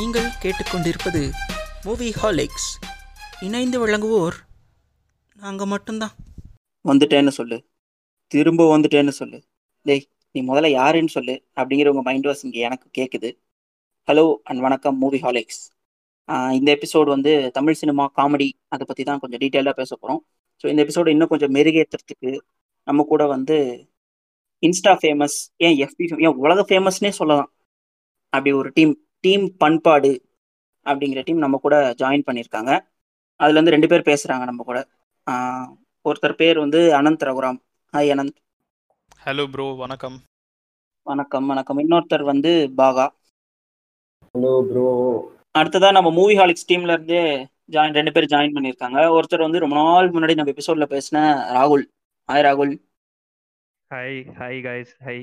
நீங்கள் கேட்டுக்கொண்டிருப்பது மூவி ஹாலிக்ஸ் இணைந்து வழங்குவோர் நாங்கள் மட்டும்தான். வந்துட்டேன்னு சொல்லு. திரும்ப வந்துட்டேன்னு சொல்லு. டேய் நீ முதல்ல யாருன்னு சொல்லு அப்படிங்கிற உங்கள் மைண்ட் வாஷ் இங்கே எனக்கு கேட்குது ஹலோ அண்ட் வணக்கம் மூவி ஹாலிக்ஸ் இந்த எபிசோடு வந்து தமிழ் சினிமா காமெடி அதை பற்றி தான் கொஞ்சம் டீட்டெயிலாக பேச போகிறோம் ஸோ இந்த எபிசோடு இன்னும் கொஞ்சம் மெருகேற்றுறதுக்கு நம்ம கூட வந்து இன்ஸ்டா ஃபேமஸ் ஏன் எஃபி ஏன் உலக ஃபேமஸ்னே சொல்லலாம். அப்படி ஒரு டீம் டீம் பண்பாடு அப்படிங்கிற டீம் நம்ம கூட ஜாயின் பண்ணியிருக்காங்க. அதுலேருந்து ரெண்டு பேர் பேசுகிறாங்க நம்ம கூட. ஒருத்தர் பேர் வந்து Ananth Raghuram. Hi Ananth. Hello bro வணக்கம். வணக்கம் வணக்கம். இன்னொருத்தர் வந்து பாகா. ஹலோ ப்ரோ அடுத்ததா நம்ம மூவி ஹாலிக்ஸ் டீம்ல இருந்தே ஜாயின் ரெண்டு பேர் ஜாயின் பண்ணியிருக்காங்க. ஒருத்தர் வந்து ரொம்ப நாள் முன்னாடி நம்ம எபிசோட்ல பேசின ராகுல். ஹாய் ராகுல். ஹாய் ஹாய் கைஸ் ஹாய்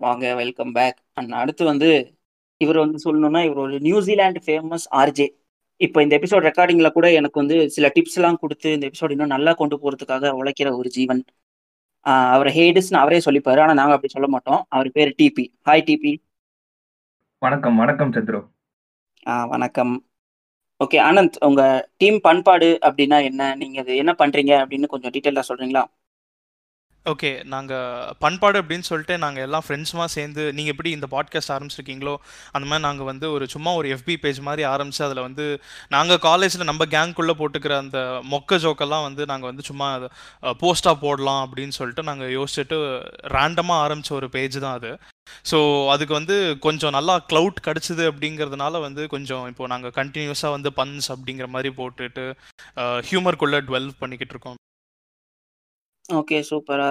வாங்க வெல்கம் பேக் அண்ட் அடுத்து வந்து இவர் வந்து சொல்லணும்னா இவர் ஒரு நியூசிலாந்து ஃபேமஸ் ஆர்ஜே இப்போ இந்த எபிசோட் ரெக்கார்டிங்ல கூட எனக்கு வந்து சில டிப்ஸ் எல்லாம் கொடுத்து இந்த எபிசோட் இன்னும் நல்லா கொண்டு போறதுக்காக உழைக்கிற ஒரு ஜீவன். அவர் ஹேடிஸ்னு அவரே சொல்லிப்பாரு ஆனா நாங்க அப்படி சொல்ல மாட்டோம். அவர் பேர் டிபி ஹாய் டிபி வணக்கம் வணக்கம் சத்ரு. ஆ வணக்கம். ஓகே ஆனந்த் உங்க டீம் பண்பாடு அப்படின்னா என்ன? நீங்க அது என்ன பண்றீங்க அப்படின்னு கொஞ்சம் டீட்டெயிலா சொல்றீங்களா? ஓகே நாங்கள் பண்பாடு அப்படின்னு சொல்லிட்டு நாங்கள் எல்லாம் ஃப்ரெண்ட்ஸுமா சேர்ந்து நீங்கள் எப்படி இந்த பாட்காஸ்ட் ஆரம்பிச்சிருக்கீங்களோ அந்த மாதிரி நாங்கள் வந்து ஒரு சும்மா ஒரு எஃபி பேஜ் மாதிரி ஆரம்பித்து அதில் வந்து நாங்கள் காலேஜில் நம்ம கேங்குள்ளே போட்டுக்கிற அந்த மொக்க ஜோக்கெல்லாம் வந்து நாங்கள் வந்து சும்மா போஸ்ட்டாக போடலாம் அப்படின்னு சொல்லிட்டு நாங்கள் யோசிச்சுட்டு ரேண்டமாக ஆரம்பித்த ஒரு பேஜ் தான் அது. ஸோ அதுக்கு வந்து கொஞ்சம் நல்லா க்ளவுட் கிடச்சிது அப்படிங்கிறதுனால வந்து கொஞ்சம் இப்போ நாங்கள் கண்டினியூஸாக வந்து பன்ஸ் அப்படிங்கிற மாதிரி போட்டுட்டு ஹியூமருக்குள்ளே டுவெல் பண்ணிக்கிட்டு இருக்கோம். ஓகே சூப்பரா.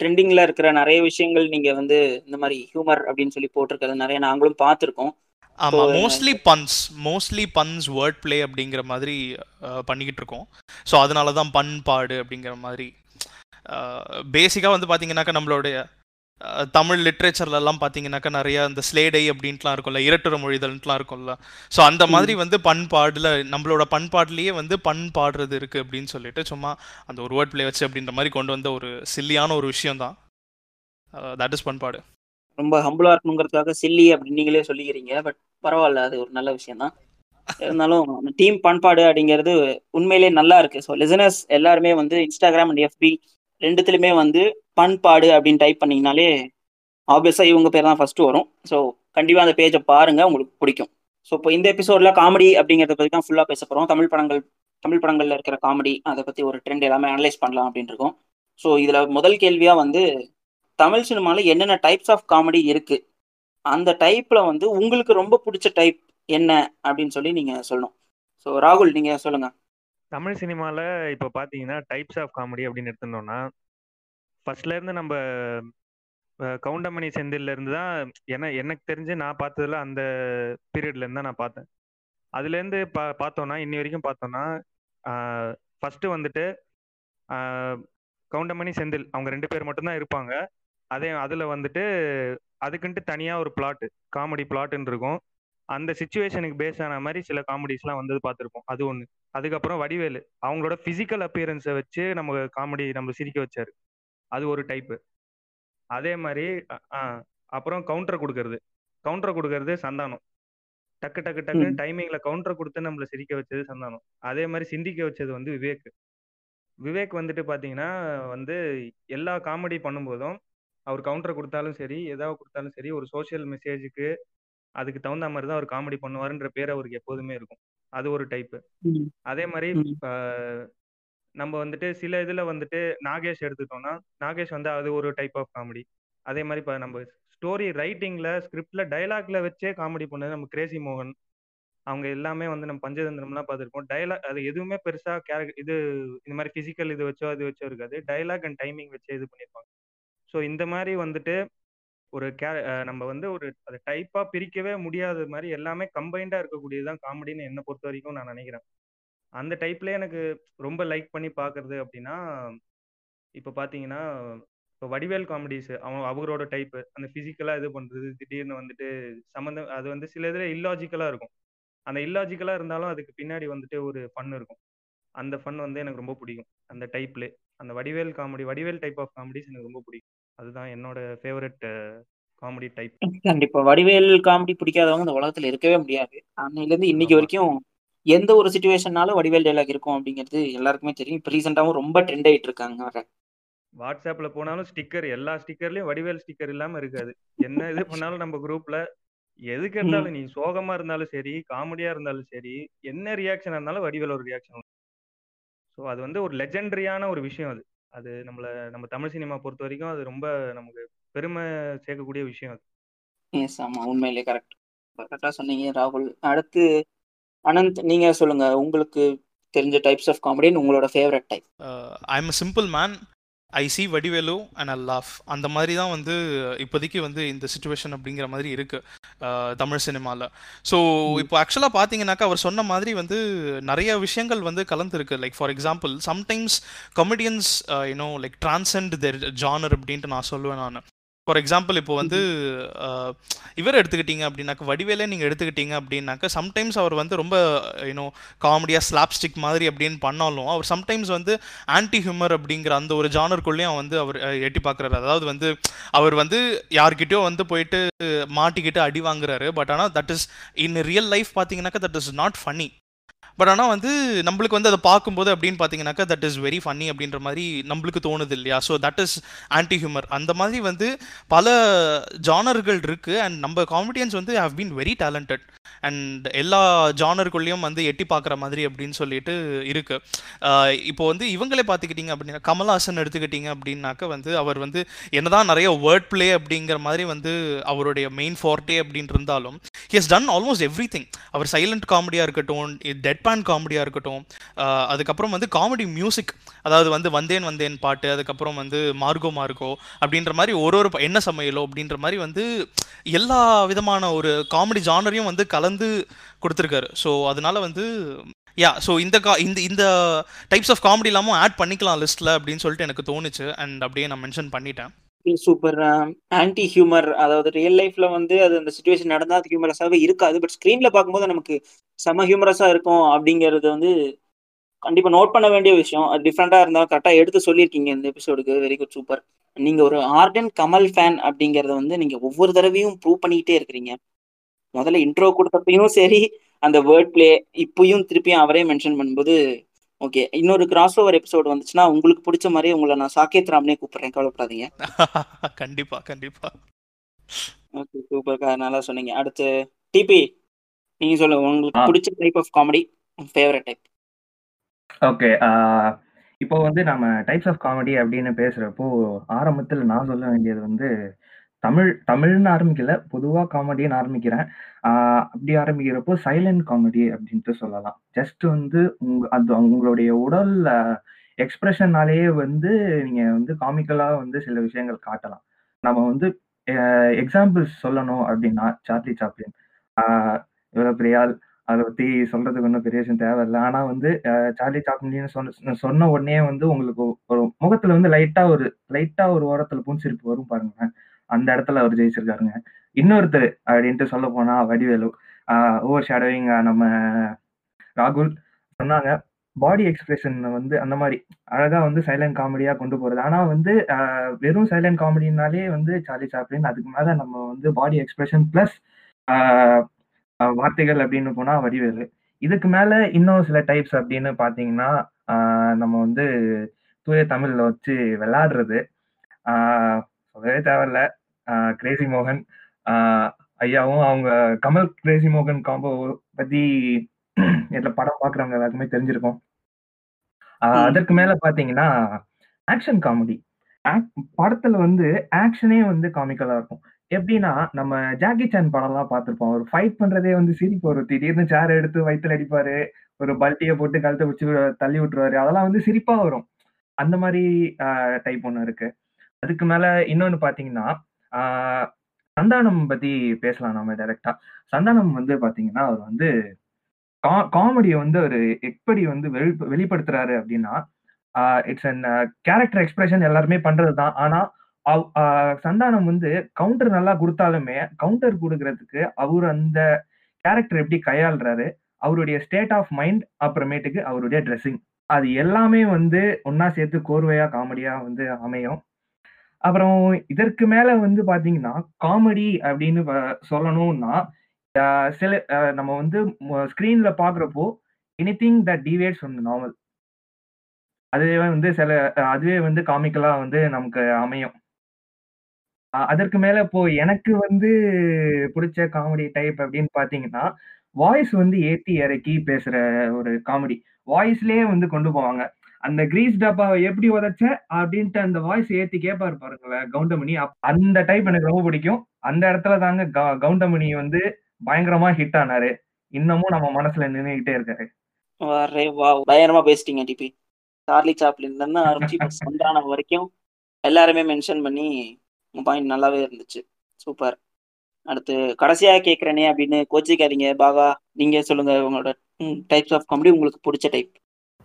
ட்ரெண்டிங்ல இருக்கிற நிறைய விஷயங்கள் நீங்க வந்து இந்த மாதிரி ஹியூமர் அப்படின்னு சொல்லி போட்டிருக்கிறது நிறைய நாங்களும் பார்த்துருக்கோம். So, mostly puns mostly puns word play அப்படிங்கிற மாதிரி பண்ணிக்கிட்டு இருக்கோம். ஸோ அதனால தான் பண்பாடு அப்படிங்கிற மாதிரி பேசிக்காக வந்து பார்த்தீங்கன்னாக்கா நம்மளுடைய தமிழ் லிட்ரேச்சர்லலாம் பார்த்தீங்கன்னாக்கா நிறைய இந்த ஸ்லேடை அப்படின்ட்டுலாம் இருக்கும்ல இரட்டுற மொழிதல்ன்ட்டுலாம் இருக்கும்ல. ஸோ அந்த மாதிரி வந்து பண்பாடில் நம்மளோட பண்பாடுலேயே வந்து பண் பாடுறது இருக்குது அப்படின்னு சொல்லிட்டு சும்மா அந்த ஒரு வேர்ட் ப்ளே வச்சு அப்படின்ற மாதிரி கொண்டு வந்த ஒரு சில்லியான ஒரு விஷயம் தான் தட் இஸ் பண்பாடு. ரொம்ப ஹம்பிளா இருக்கணுங்கிறதுக்காக சில்லி அப்படின்னு நீங்களே சொல்லிக்கிறீங்க. பட் பரவாயில்ல அது ஒரு நல்ல விஷயம் தான் இருந்தாலும் டீம் பண்பாடு அப்படிங்கிறது உண்மையிலே நல்லா இருக்கு. ஸோ லிசனர்ஸ் எல்லாருமே வந்து இன்ஸ்டாகிராம் அண்ட் எஃபி ரெண்டுத்துலையுமே வந்து பண்பாடு அப்படின்னு டைப் பண்ணீங்கனாலே ஆப்வியஸாக இவங்க பேர் தான் ஃபர்ஸ்ட் வரும். ஸோ கண்டிப்பாக அந்த பேஜை பாருங்க உங்களுக்கு பிடிக்கும். ஸோ இப்போ இந்த எபிசோட்ல காமெடி அப்படிங்கிறத பற்றி தான் ஃபுல்லாக பேச போகிறோம் தமிழ் படங்கள் தமிழ் படங்கள்ல இருக்கிற காமெடி அதை பற்றி ஒரு ட்ரெண்ட் எல்லாமே அனலைஸ் பண்ணலாம் அப்படின்னு இருக்கும். ஸோ இதில் முதல் கேள்வியாக வந்து தமிழ் சினிமாவில் என்னென்ன டைப்ஸ் ஆஃப் காமெடி இருக்கு? அந்த டைப்ல வந்து உங்களுக்கு ரொம்ப பிடிச்ச டைப் என்ன அப்படின்னு சொல்லி நீங்க சொல்லணும். ஸோ ராகுல் நீங்க சொல்லுங்க. தமிழ் சினிமாவில் இப்போ பார்த்தீங்கன்னா டைப்ஸ் ஆஃப் காமெடி அப்படின்னு எடுத்துட்டோம்னா ஃபர்ஸ்ட்ல இருந்து நம்ம கவுண்டமணி செந்தில்ல இருந்து தான் என்ன எனக்கு தெரிஞ்சு நான் பார்த்ததுல அந்த பீரியட்ல இருந்து தான் நான் பார்த்தேன். அதுலேருந்து பா பார்த்தோன்னா இன்னி வரைக்கும் பார்த்தோன்னா ஃபர்ஸ்ட் வந்துட்டு கவுண்டமணி செந்தில் அவங்க ரெண்டு பேர் மட்டும்தான் இருப்பாங்க. அதே அதில் வந்துட்டு அதுக்குன்ட்டு தனியாக ஒரு பிளாட் காமெடி பிளாட்னு இருக்கும். அந்த சுச்சுவேஷனுக்கு பேஸ் ஆன மாதிரி சில காமெடிஸ்லாம் வந்தது பார்த்துருப்போம். அது ஒன்று அதுக்கப்புறம் வடிவேலு. அவங்களோட ஃபிசிக்கல் அப்பியரன்ஸை வச்சு நம்ம காமெடி நம்ம சிரிக்க வச்சாரு. அது ஒரு டைப்பு அதே மாதிரி அப்புறம் கவுண்டர் கொடுக்கறது. கவுண்டர் கொடுக்கறது சந்தானம். டக்கு டக்கு டக்குன்னு ம். டைமிங்ல கவுண்டர் கொடுத்து நம்மள சிரிக்க வச்சது சந்தானம். அதே மாதிரி சிந்திக்க வச்சது வந்து விவேக். விவேக் வந்துட்டு பாத்தீங்கன்னா வந்து எல்லா காமெடி பண்ணும்போதும் அவர் கவுண்டர் கொடுத்தாலும் சரி ஏதாவது கொடுத்தாலும் சரி ஒரு சோஷியல் மெசேஜுக்கு அதுக்கு தகுந்த மாதிரி தான் அவர் காமெடி பண்ணுவாருன்ற பேர் அவருக்கு எப்போதுமே இருக்கும். அது ஒரு டைப்பு அதே மாதிரி நம்ம வந்துட்டு சில இதுல வந்துட்டு நாகேஷ் எடுத்துட்டோம்னா நாகேஷ் வந்து அது ஒரு டைப் ஆஃப் காமெடி அதே மாதிரி இப்போ நம்ம ஸ்டோரி ரைட்டிங்ல ஸ்கிரிப்ட்ல டைலாக்ல வச்சே காமெடி பண்ணது நம்ம கிரேசி மோகன் அவங்க எல்லாமே வந்து நம்ம பஞ்சதந்திரம்லாம் பார்த்துருப்போம். டைலாக் அது எதுவுமே பெருசா கேரக்டர் இது இந்த மாதிரி பிசிக்கல் இது வச்சோ அது வச்சோ இருக்காது. டைலாக் அண்ட் டைமிங் வச்சு இது பண்ணியிருப்பாங்க. ஸோ இந்த மாதிரி வந்துட்டு ஒரு கே நம்ம வந்து ஒரு அதை டைப்பா பிரிக்கவே முடியாத மாதிரி எல்லாமே கம்பைண்டா இருக்கக்கூடியதுதான் காமெடின்னு என்னை பொறுத்த வரைக்கும் நான் நினைக்கிறேன். அந்த டைப்ல எனக்கு ரொம்ப லைக் பண்ணி பார்க்கிறது அப்படின்னா இப்போ பார்த்தீங்கன்னா இப்போ வடிவேல் காமெடிஸ் அவன் அவரோட டைப் அந்த ஃபிசிக்கலாக இது பண்ணுறது திடீர்னு வந்துட்டு சம்மந்தம் அது வந்து சில இதில் இல்லாஜிக்கலாக இருக்கும். அந்த இல்லாஜிக்கலாக இருந்தாலும் அதுக்கு பின்னாடி வந்துட்டு ஒரு ஃபன் இருக்கும். அந்த ஃபன் வந்து எனக்கு ரொம்ப பிடிக்கும். அந்த டைப்ல அந்த Vadivel comedy Vadivel type of comedies எனக்கு ரொம்ப பிடிக்கும். அதுதான் என்னோட ஃபேவரட் காமெடி டைப் கண்டிப்பா. வடிவேல் காமெடி பிடிக்காதவங்க இந்த உலகத்துல இருக்கவே முடியாது. அன்னையில இருந்து இன்னைக்கு. வரைக்கும் எந்த ஒரு சுச்சுவேஷன்னாலும் வடிவேல் டைலாக் இருக்கும் அப்படிங்கிறது எல்லாருக்குமே தெரியும். இப்போ ரீசெண்டாவும் ரொம்ப ட்ரெண்ட் ஆயிட்டு இருக்காங்க வர வாட்ஸ்அப்ல போனாலும் ஸ்டிக்கர் எல்லா ஸ்டிக்கர்லயும் வடிவேல் ஸ்டிக்கர் இல்லாம இருக்காது. என்ன இது பண்ணாலும் நம்ம குரூப்ல எதுக்கு இருந்தாலும் நீ சோகமா இருந்தாலும் சரி காமெடியா இருந்தாலும் சரி என்ன ரியாக்ஷன் இருந்தாலும் வடிவேல் ஒரு ரியாக்ஷன் ஸோ அது வந்து ஒரு லெஜெண்டரியான ஒரு விஷயம் அது. அது நம்மள நம்ம தமிழ் சினிமா பொறுத்த வரைக்கும் அது ரொம்ப நமக்கு பெருமை சேர்க்கக்கூடிய விஷயம் அது. எஸ் ஆமா. உண்மையிலேயே கரெக்ட் கரெக்டா சொன்னீங்க ராகுல். அடுத்து அனந்த் நீங்க சொல்லுங்க. உங்களுக்கு தெரிஞ்ச டைப்ஸ் ஆஃப் காமெடின்னு உங்களோட favourite type I am simple man I see Vadivelu and I laugh அந்த மாதிரி தான் வந்து இப்போதைக்கு வந்து இந்த சுச்சுவேஷன் அப்படிங்கிற மாதிரி இருக்கு தமிழ் சினிமாவில் ஸோ இப்போ ஆக்சுவலாக பார்த்தீங்கன்னாக்கா அவர் சொன்ன மாதிரி வந்து நிறைய விஷயங்கள் வந்து கலந்துருக்கு. Like for example sometimes comedians you know like transcend their genre அப்படின்ட்டு நான் சொல்லுவேன் நான். ஃபார் எக்ஸாம்பிள் இப்போ வந்து இவர் எடுத்துக்கிட்டீங்க அப்படின்னாக்க வடிவேலே நீங்கள் எடுத்துக்கிட்டீங்க அப்படின்னாக்க சம்டைம்ஸ் அவர் வந்து ரொம்ப யூனோ காமெடியாக ஸ்லாப்ஸ்டிக் மாதிரி அப்படின்னு பண்ணாலும் அவர் சம்டைம்ஸ் வந்து ஆன்டி ஹியூமர் அப்படிங்கிற அந்த ஒரு ஜானருக்குள்ளேயும் வந்து அவர் எட்டி பார்க்குறாரு. அதாவது வந்து அவர் வந்து யார்கிட்டயோ வந்து போயிட்டு மாட்டிக்கிட்டு அடி வாங்குறாரு. பட் ஆனால் that is in real life பார்த்தீங்கன்னாக்கா that is not funny but ஆனால் வந்து நம்மளுக்கு வந்து அதை பார்க்கும்போது அப்படின்னு பார்த்தீங்கன்னாக்கா தட் இஸ் வெரி ஃபன்னி அப்படின்ற மாதிரி நம்மளுக்கு தோணுது இல்லையா? So that is anti humour அந்த மாதிரி வந்து பல ஜானர்கள் இருக்குது அண்ட் நம்ம காமெடியன்ஸ் வந்து have been very talented and எல்லா ஜானருக்குள்ளேயும் வந்து எட்டி பார்க்குற மாதிரி அப்படின்னு சொல்லிட்டு இருக்கு. இப்போ வந்து இவங்களே பார்த்துக்கிட்டீங்க அப்படின்னா கமல்ஹாசன் எடுத்துக்கிட்டீங்க அப்படின்னாக்க வந்து அவர் வந்து என்னதான் நிறைய வேர்ட் ப்ளே அப்படிங்கிற மாதிரி வந்து அவருடைய மெயின் ஃபார்ட்டே அப்படின்னு இருந்தாலும் he has done almost everything our silent காமெடியாக இருக்கட்டும் டெட் பேன் காமெடியாக இருக்கட்டும் அதுக்கப்புறம் வந்து காமெடி மியூசிக் அதாவது வந்து வந்தேன் வந்தேன் பாட்டு அதுக்கப்புறம் வந்து மார்கோ மார்கோ அப்படின்ற மாதிரி ஒரு ஒரு என்ன சமையலோ அப்படின்ற மாதிரி வந்து எல்லா விதமான ஒரு காமெடி ஜானரையும் வந்து கலந்து வந்து கொடுத்துருக்காரு. ஸோ அதனால வந்து யா ஸோ இந்த கா இந்த இந்த டைப்ஸ் ஆஃப் காமெடி இல்லாமல் ஆட் பண்ணிக்கலாம் லிஸ்ட்டில் அப்படின்னு சொல்லிட்டு எனக்கு தோணுச்சு. அண்ட் அப்படியே நான் மென்ஷன் பண்ணிட்டேன். சூப்பர் ஆன்டி ஹியூமர் அதாவது ரியல் லைஃப்ல வந்து அது அந்த சுச்சுவேஷன் நடந்தா அது ஹியூமரஸாகவே இருக்காது. பட் ஸ்க்ரீன்ல பார்க்கும்போது நமக்கு செம ஹியூமரஸா இருக்கும் அப்படிங்கிறது வந்து கண்டிப்பா நோட் பண்ண வேண்டிய விஷயம். அது டிஃப்ரெண்டா இருந்தாலும் கரெக்டா எடுத்து சொல்லியிருக்கீங்க இந்த எபிசோடுக்கு வெரி குட் சூப்பர் நீங்க ஒரு ஆர்டன் கமல் ஃபேன் அப்படிங்கறத வந்து நீங்க ஒவ்வொரு தடவையும் ப்ரூவ் பண்ணிக்கிட்டே இருக்கிறீங்க. முதல்ல இன்ட்ரோ கொடுத்தப்பையும் சரி அந்த வேர்ட் பிளே இப்பயும் திருப்பியும் அவரே மென்ஷன் பண்ணும்போது ஓகே இன்னொரு கிராஸ் ஓவர் எபிசோடு வந்துச்சுன்னா உங்களுக்கு பிடிச்ச மாதிரி உங்களை நான் சாக்கேத் ராம்னே கூப்பிடுறேன் கவலைப்படாதீங்க. கண்டிப்பா கண்டிப்பா. ஓகே சூப்பர் நல்லா சொன்னீங்க. அடுத்து டிபி நீங்க சொல்லுங்க உங்களுக்கு. பிடிச்ச type of comedy favourite type okay இப்போ வந்து நம்ம டைப்ஸ் ஆஃப் காமெடி அப்படின்னு பேசுறப்போ ஆரம்பத்தில் நான் சொல்ல வேண்டியது வந்து தமிழ் தமிழ்னு ஆரம்பிக்கல. பொதுவாக காமெடின்னு ஆரம்பிக்கிறேன். அப்படி ஆரம்பிக்கிறப்போ சைலண்ட் காமெடி அப்படின்ட்டு சொல்லலாம். ஜஸ்ட் வந்து உங்க அது உங்களுடைய உடல் எக்ஸ்பிரஷன்னாலேயே வந்து நீங்க வந்து காமிக்கலாக வந்து சில விஷயங்கள் காட்டலாம். நம்ம வந்து எக்ஸாம்பிள்ஸ் சொல்லணும் அப்படின்னா சார்லி சாப்ளின் இவ்வளோ இவ்வளவு அதை பத்தி சொல்றதுக்கு ஒன்றும் பெரிய விஷயம் தேவையில்லை. ஆனால் வந்து சார்லி சாப்ளின்னு சொன்ன சொன்ன உடனே வந்து உங்களுக்கு ஒரு முகத்துல வந்து லைட்டாக ஒரு லைட்டாக ஒரு ஓரத்தில் பூஞ்சிருப்பு வரும் பாருங்களேன். அந்த இடத்துல அவர் ஜெயிச்சிருக்காருங்க. இன்னொருத்தர் அப்படின்ட்டு சொல்ல போனா வடிவேலு. ஓவர் ஷேடோவிங் நம்ம ராகுல் சொன்னாங்க. பாடி எக்ஸ்பிரஷன் வந்து அந்த மாதிரி அழகா வந்து சைலண்ட் காமெடியா கொண்டு போறது. ஆனா வந்து வெறும் சைலண்ட் காமெடினாலே வந்து சார்லி சாப்ளின் அதுக்கு மேல நம்ம வந்து பாடி எக்ஸ்பிரஷன் பிளஸ் வார்த்தைகள் அப்படின்னு போனா வடிவேலு. இதுக்கு மேல இன்னும் சில டைப்ஸ் அப்படின்னு பாத்தீங்கன்னா நம்ம வந்து தூய தமிழ்ல வச்சு விளையாடுறது. சொல்லவே தேவையில்ல. கிரேசி மோகன் ஆஹ், ஐயாவும் அவங்க கமல் கிரேசி மோகன் காம்போ பத்தி இதுல படம் பாக்குறவங்க எல்லாருக்குமே தெரிஞ்சிருக்கும். அதற்கு மேல பாத்தீங்கன்னா ஆக்ஷன் காமெடி படத்துல வந்து ஆக்ஷனே வந்து காமிக்கலா இருக்கும். எப்படின்னா நம்ம ஜாக்கி சான் படம்லாம் பார்த்திருப்போம் ஒரு ஃபைட் பண்றதே வந்து சிரிப்பு வரும். திடீர்னு சேர் எடுத்து வயித்துல அடிப்பாரு. ஒரு பல்ட்டியை போட்டு கழுத்தை பிடிச்சி தள்ளி விட்டுருவாரு. அதெல்லாம் வந்து சிரிப்பா வரும். அந்த மாதிரி டைப் ஒன்று இருக்கு. அதுக்கு மேல இன்னொன்னு பாத்தீங்கன்னா சந்தானம் பத்தி பேசலாம் நம்ம டைரக்டா சந்தானம் வந்து பாத்தீங்கன்னா அவர் வந்து காமெடியை வந்து அவர் எப்படி வந்து வெளி- வெளிப்படுத்துறாரு அப்படின்னா இட்ஸ் அண்ட் கேரக்டர் எக்ஸ்பிரஷன் எல்லாருமே பண்றதுதான். ஆனா அவ்- சந்தானம் வந்து கவுண்டர் நல்லா கொடுத்தாலுமே கவுண்டர் கொடுக்கறதுக்கு அவர் அந்த கேரக்டர் எப்படி கையாளுறாரு அவருடைய ஸ்டேட் ஆஃப் மைண்ட் அப்புறமேட்டுக்கு அவருடைய ட்ரெஸ்ஸிங் அது எல்லாமே வந்து ஒன்னா சேர்த்து கோர்வையா காமெடியா வந்து அமையும். அப்புறம் இதற்கு மேல வந்து பாத்தீங்கன்னா காமெடி அப்படின்னு சொல்லணும்னா சில நம்ம வந்து ஸ்கிரீன்ல பாக்குறப்போ anything that deviates from novel அதுவே வந்து சில அதுவே வந்து காமிக்கலா வந்து நமக்கு அமையும். அதற்கு மேல இப்போ எனக்கு வந்து பிடிச்ச காமெடி டைப் அப்படின்னு பாத்தீங்கன்னா வாய்ஸ் வந்து ஏத்தி இறக்கி பேசுற ஒரு காமெடி வாய்ஸ்லயே வந்து கொண்டு போவாங்க. அந்த கிரீஸ் டப்பாவை எப்படி உதச்ச அப்படின்ட்டு அந்த வாய்ஸ் ஏத்தி கேட்பாரு பாருங்களேன் கவுண்டமணி. அப்- அந்த டைப் எனக்கு ரொம்ப பிடிக்கும். அந்த இடத்துல தாங்க கவுண்டமணி வந்து பயங்கரமா ஹிட் ஆனாரு. இன்னமும் நம்ம மனசுல நின்றுகிட்டே இருக்காரு. வா பயங்கரமா பேசிட்டீங்க டிபி சார்லி சாப்ளின்ல இருந்து ஆரம்பிச்சு சந்தானம் வரைக்கும் எல்லாருமே மென்ஷன் பண்ணி பாயிண்ட் நல்லாவே இருந்துச்சு. சூப்பர் அடுத்து கடைசியா கேக்குறேனே அப்படின்னு கோச்சிக்காதீங்க. பாகா நீங்க சொல்லுங்க உங்களோட டைப்ஸ் ஆஃப் காமெடி உங்களுக்கு பிடிச்ச டைப்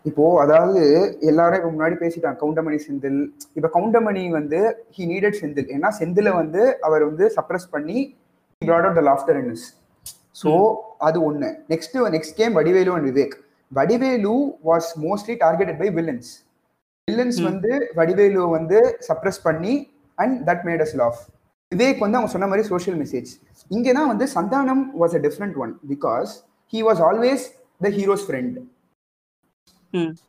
இப்போ அதாவது எல்லாரும் இப்ப முன்னாடி பேசிட்டாங்க கவுண்டமணி செந்தில். இப்ப கவுண்டமணி வந்து ஹி நீடட் செந்தில். ஏன்னா செந்தில வந்து அவர் வந்து சப்ரஸ் பண்ணி out the laughter in us so அது ஒண்ணு. Next next came Vadivelu and Vivek Vadivelu was mostly targeted by villains villains. வந்து வடிவேலு வந்து சப்ரஸ் பண்ணி and that made us laugh Vivek வந்து அவங்க சொன்ன மாதிரி சோஷியல் மெசேஜ் இங்கே தான் வந்து Santhanam was a different one because he was always the hero's friend.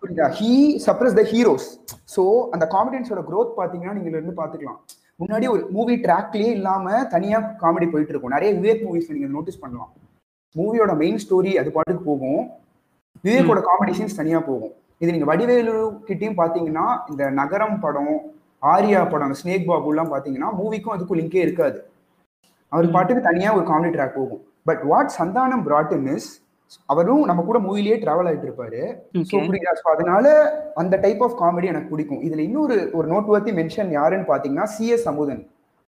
புரியுதா? He suppress the heroes so அந்த காமெடியன்ஸோட growth பார்த்தீங்கன்னா நீங்க இதுல இருந்து பார்த்துக்கலாம். முன்னாடி ஒரு மூவி ட்ராக்லயே இல்லாம தனியா காமெடி போயிட்டு இருக்கும். நிறைய விவேக் மூவிஸ் நீங்க நோட்டீஸ் பண்ணலாம். மூவியோட மெயின் ஸ்டோரி அது பாட்டுக்கு போகும். விவேக்கோட காமெடி சீன்ஸ் தனியா போகும். இது நீங்க வடிவேலு கிட்டயும் பாத்தீங்கன்னா இந்த நகரம் படம் ஆர்யா படம் ஸ்னேக் பாபுலாம் பாத்தீங்கன்னா மூவிக்கும் அதுக்கும் லிங்கே இருக்காது. அவர். பாட்டுக்கு தனியா ஒரு காமெடி ட்ராக் போகும். But what Santhanam brought in is அவரும் நம்ம கூட மூவிலேயே டிராவல் ஆயிட்டு இருப்பாரு. ஸோ. புரியுதா? ஸோ அதனால அந்த டைப் ஆஃப் காமெடி எனக்கு பிடிக்கும். இதுல இன்னொரு ஒரு நோட்வர்த்தி மென்ஷன் யாருன்னு பாத்தீங்கன்னா சிஎஸ் அமுதன்.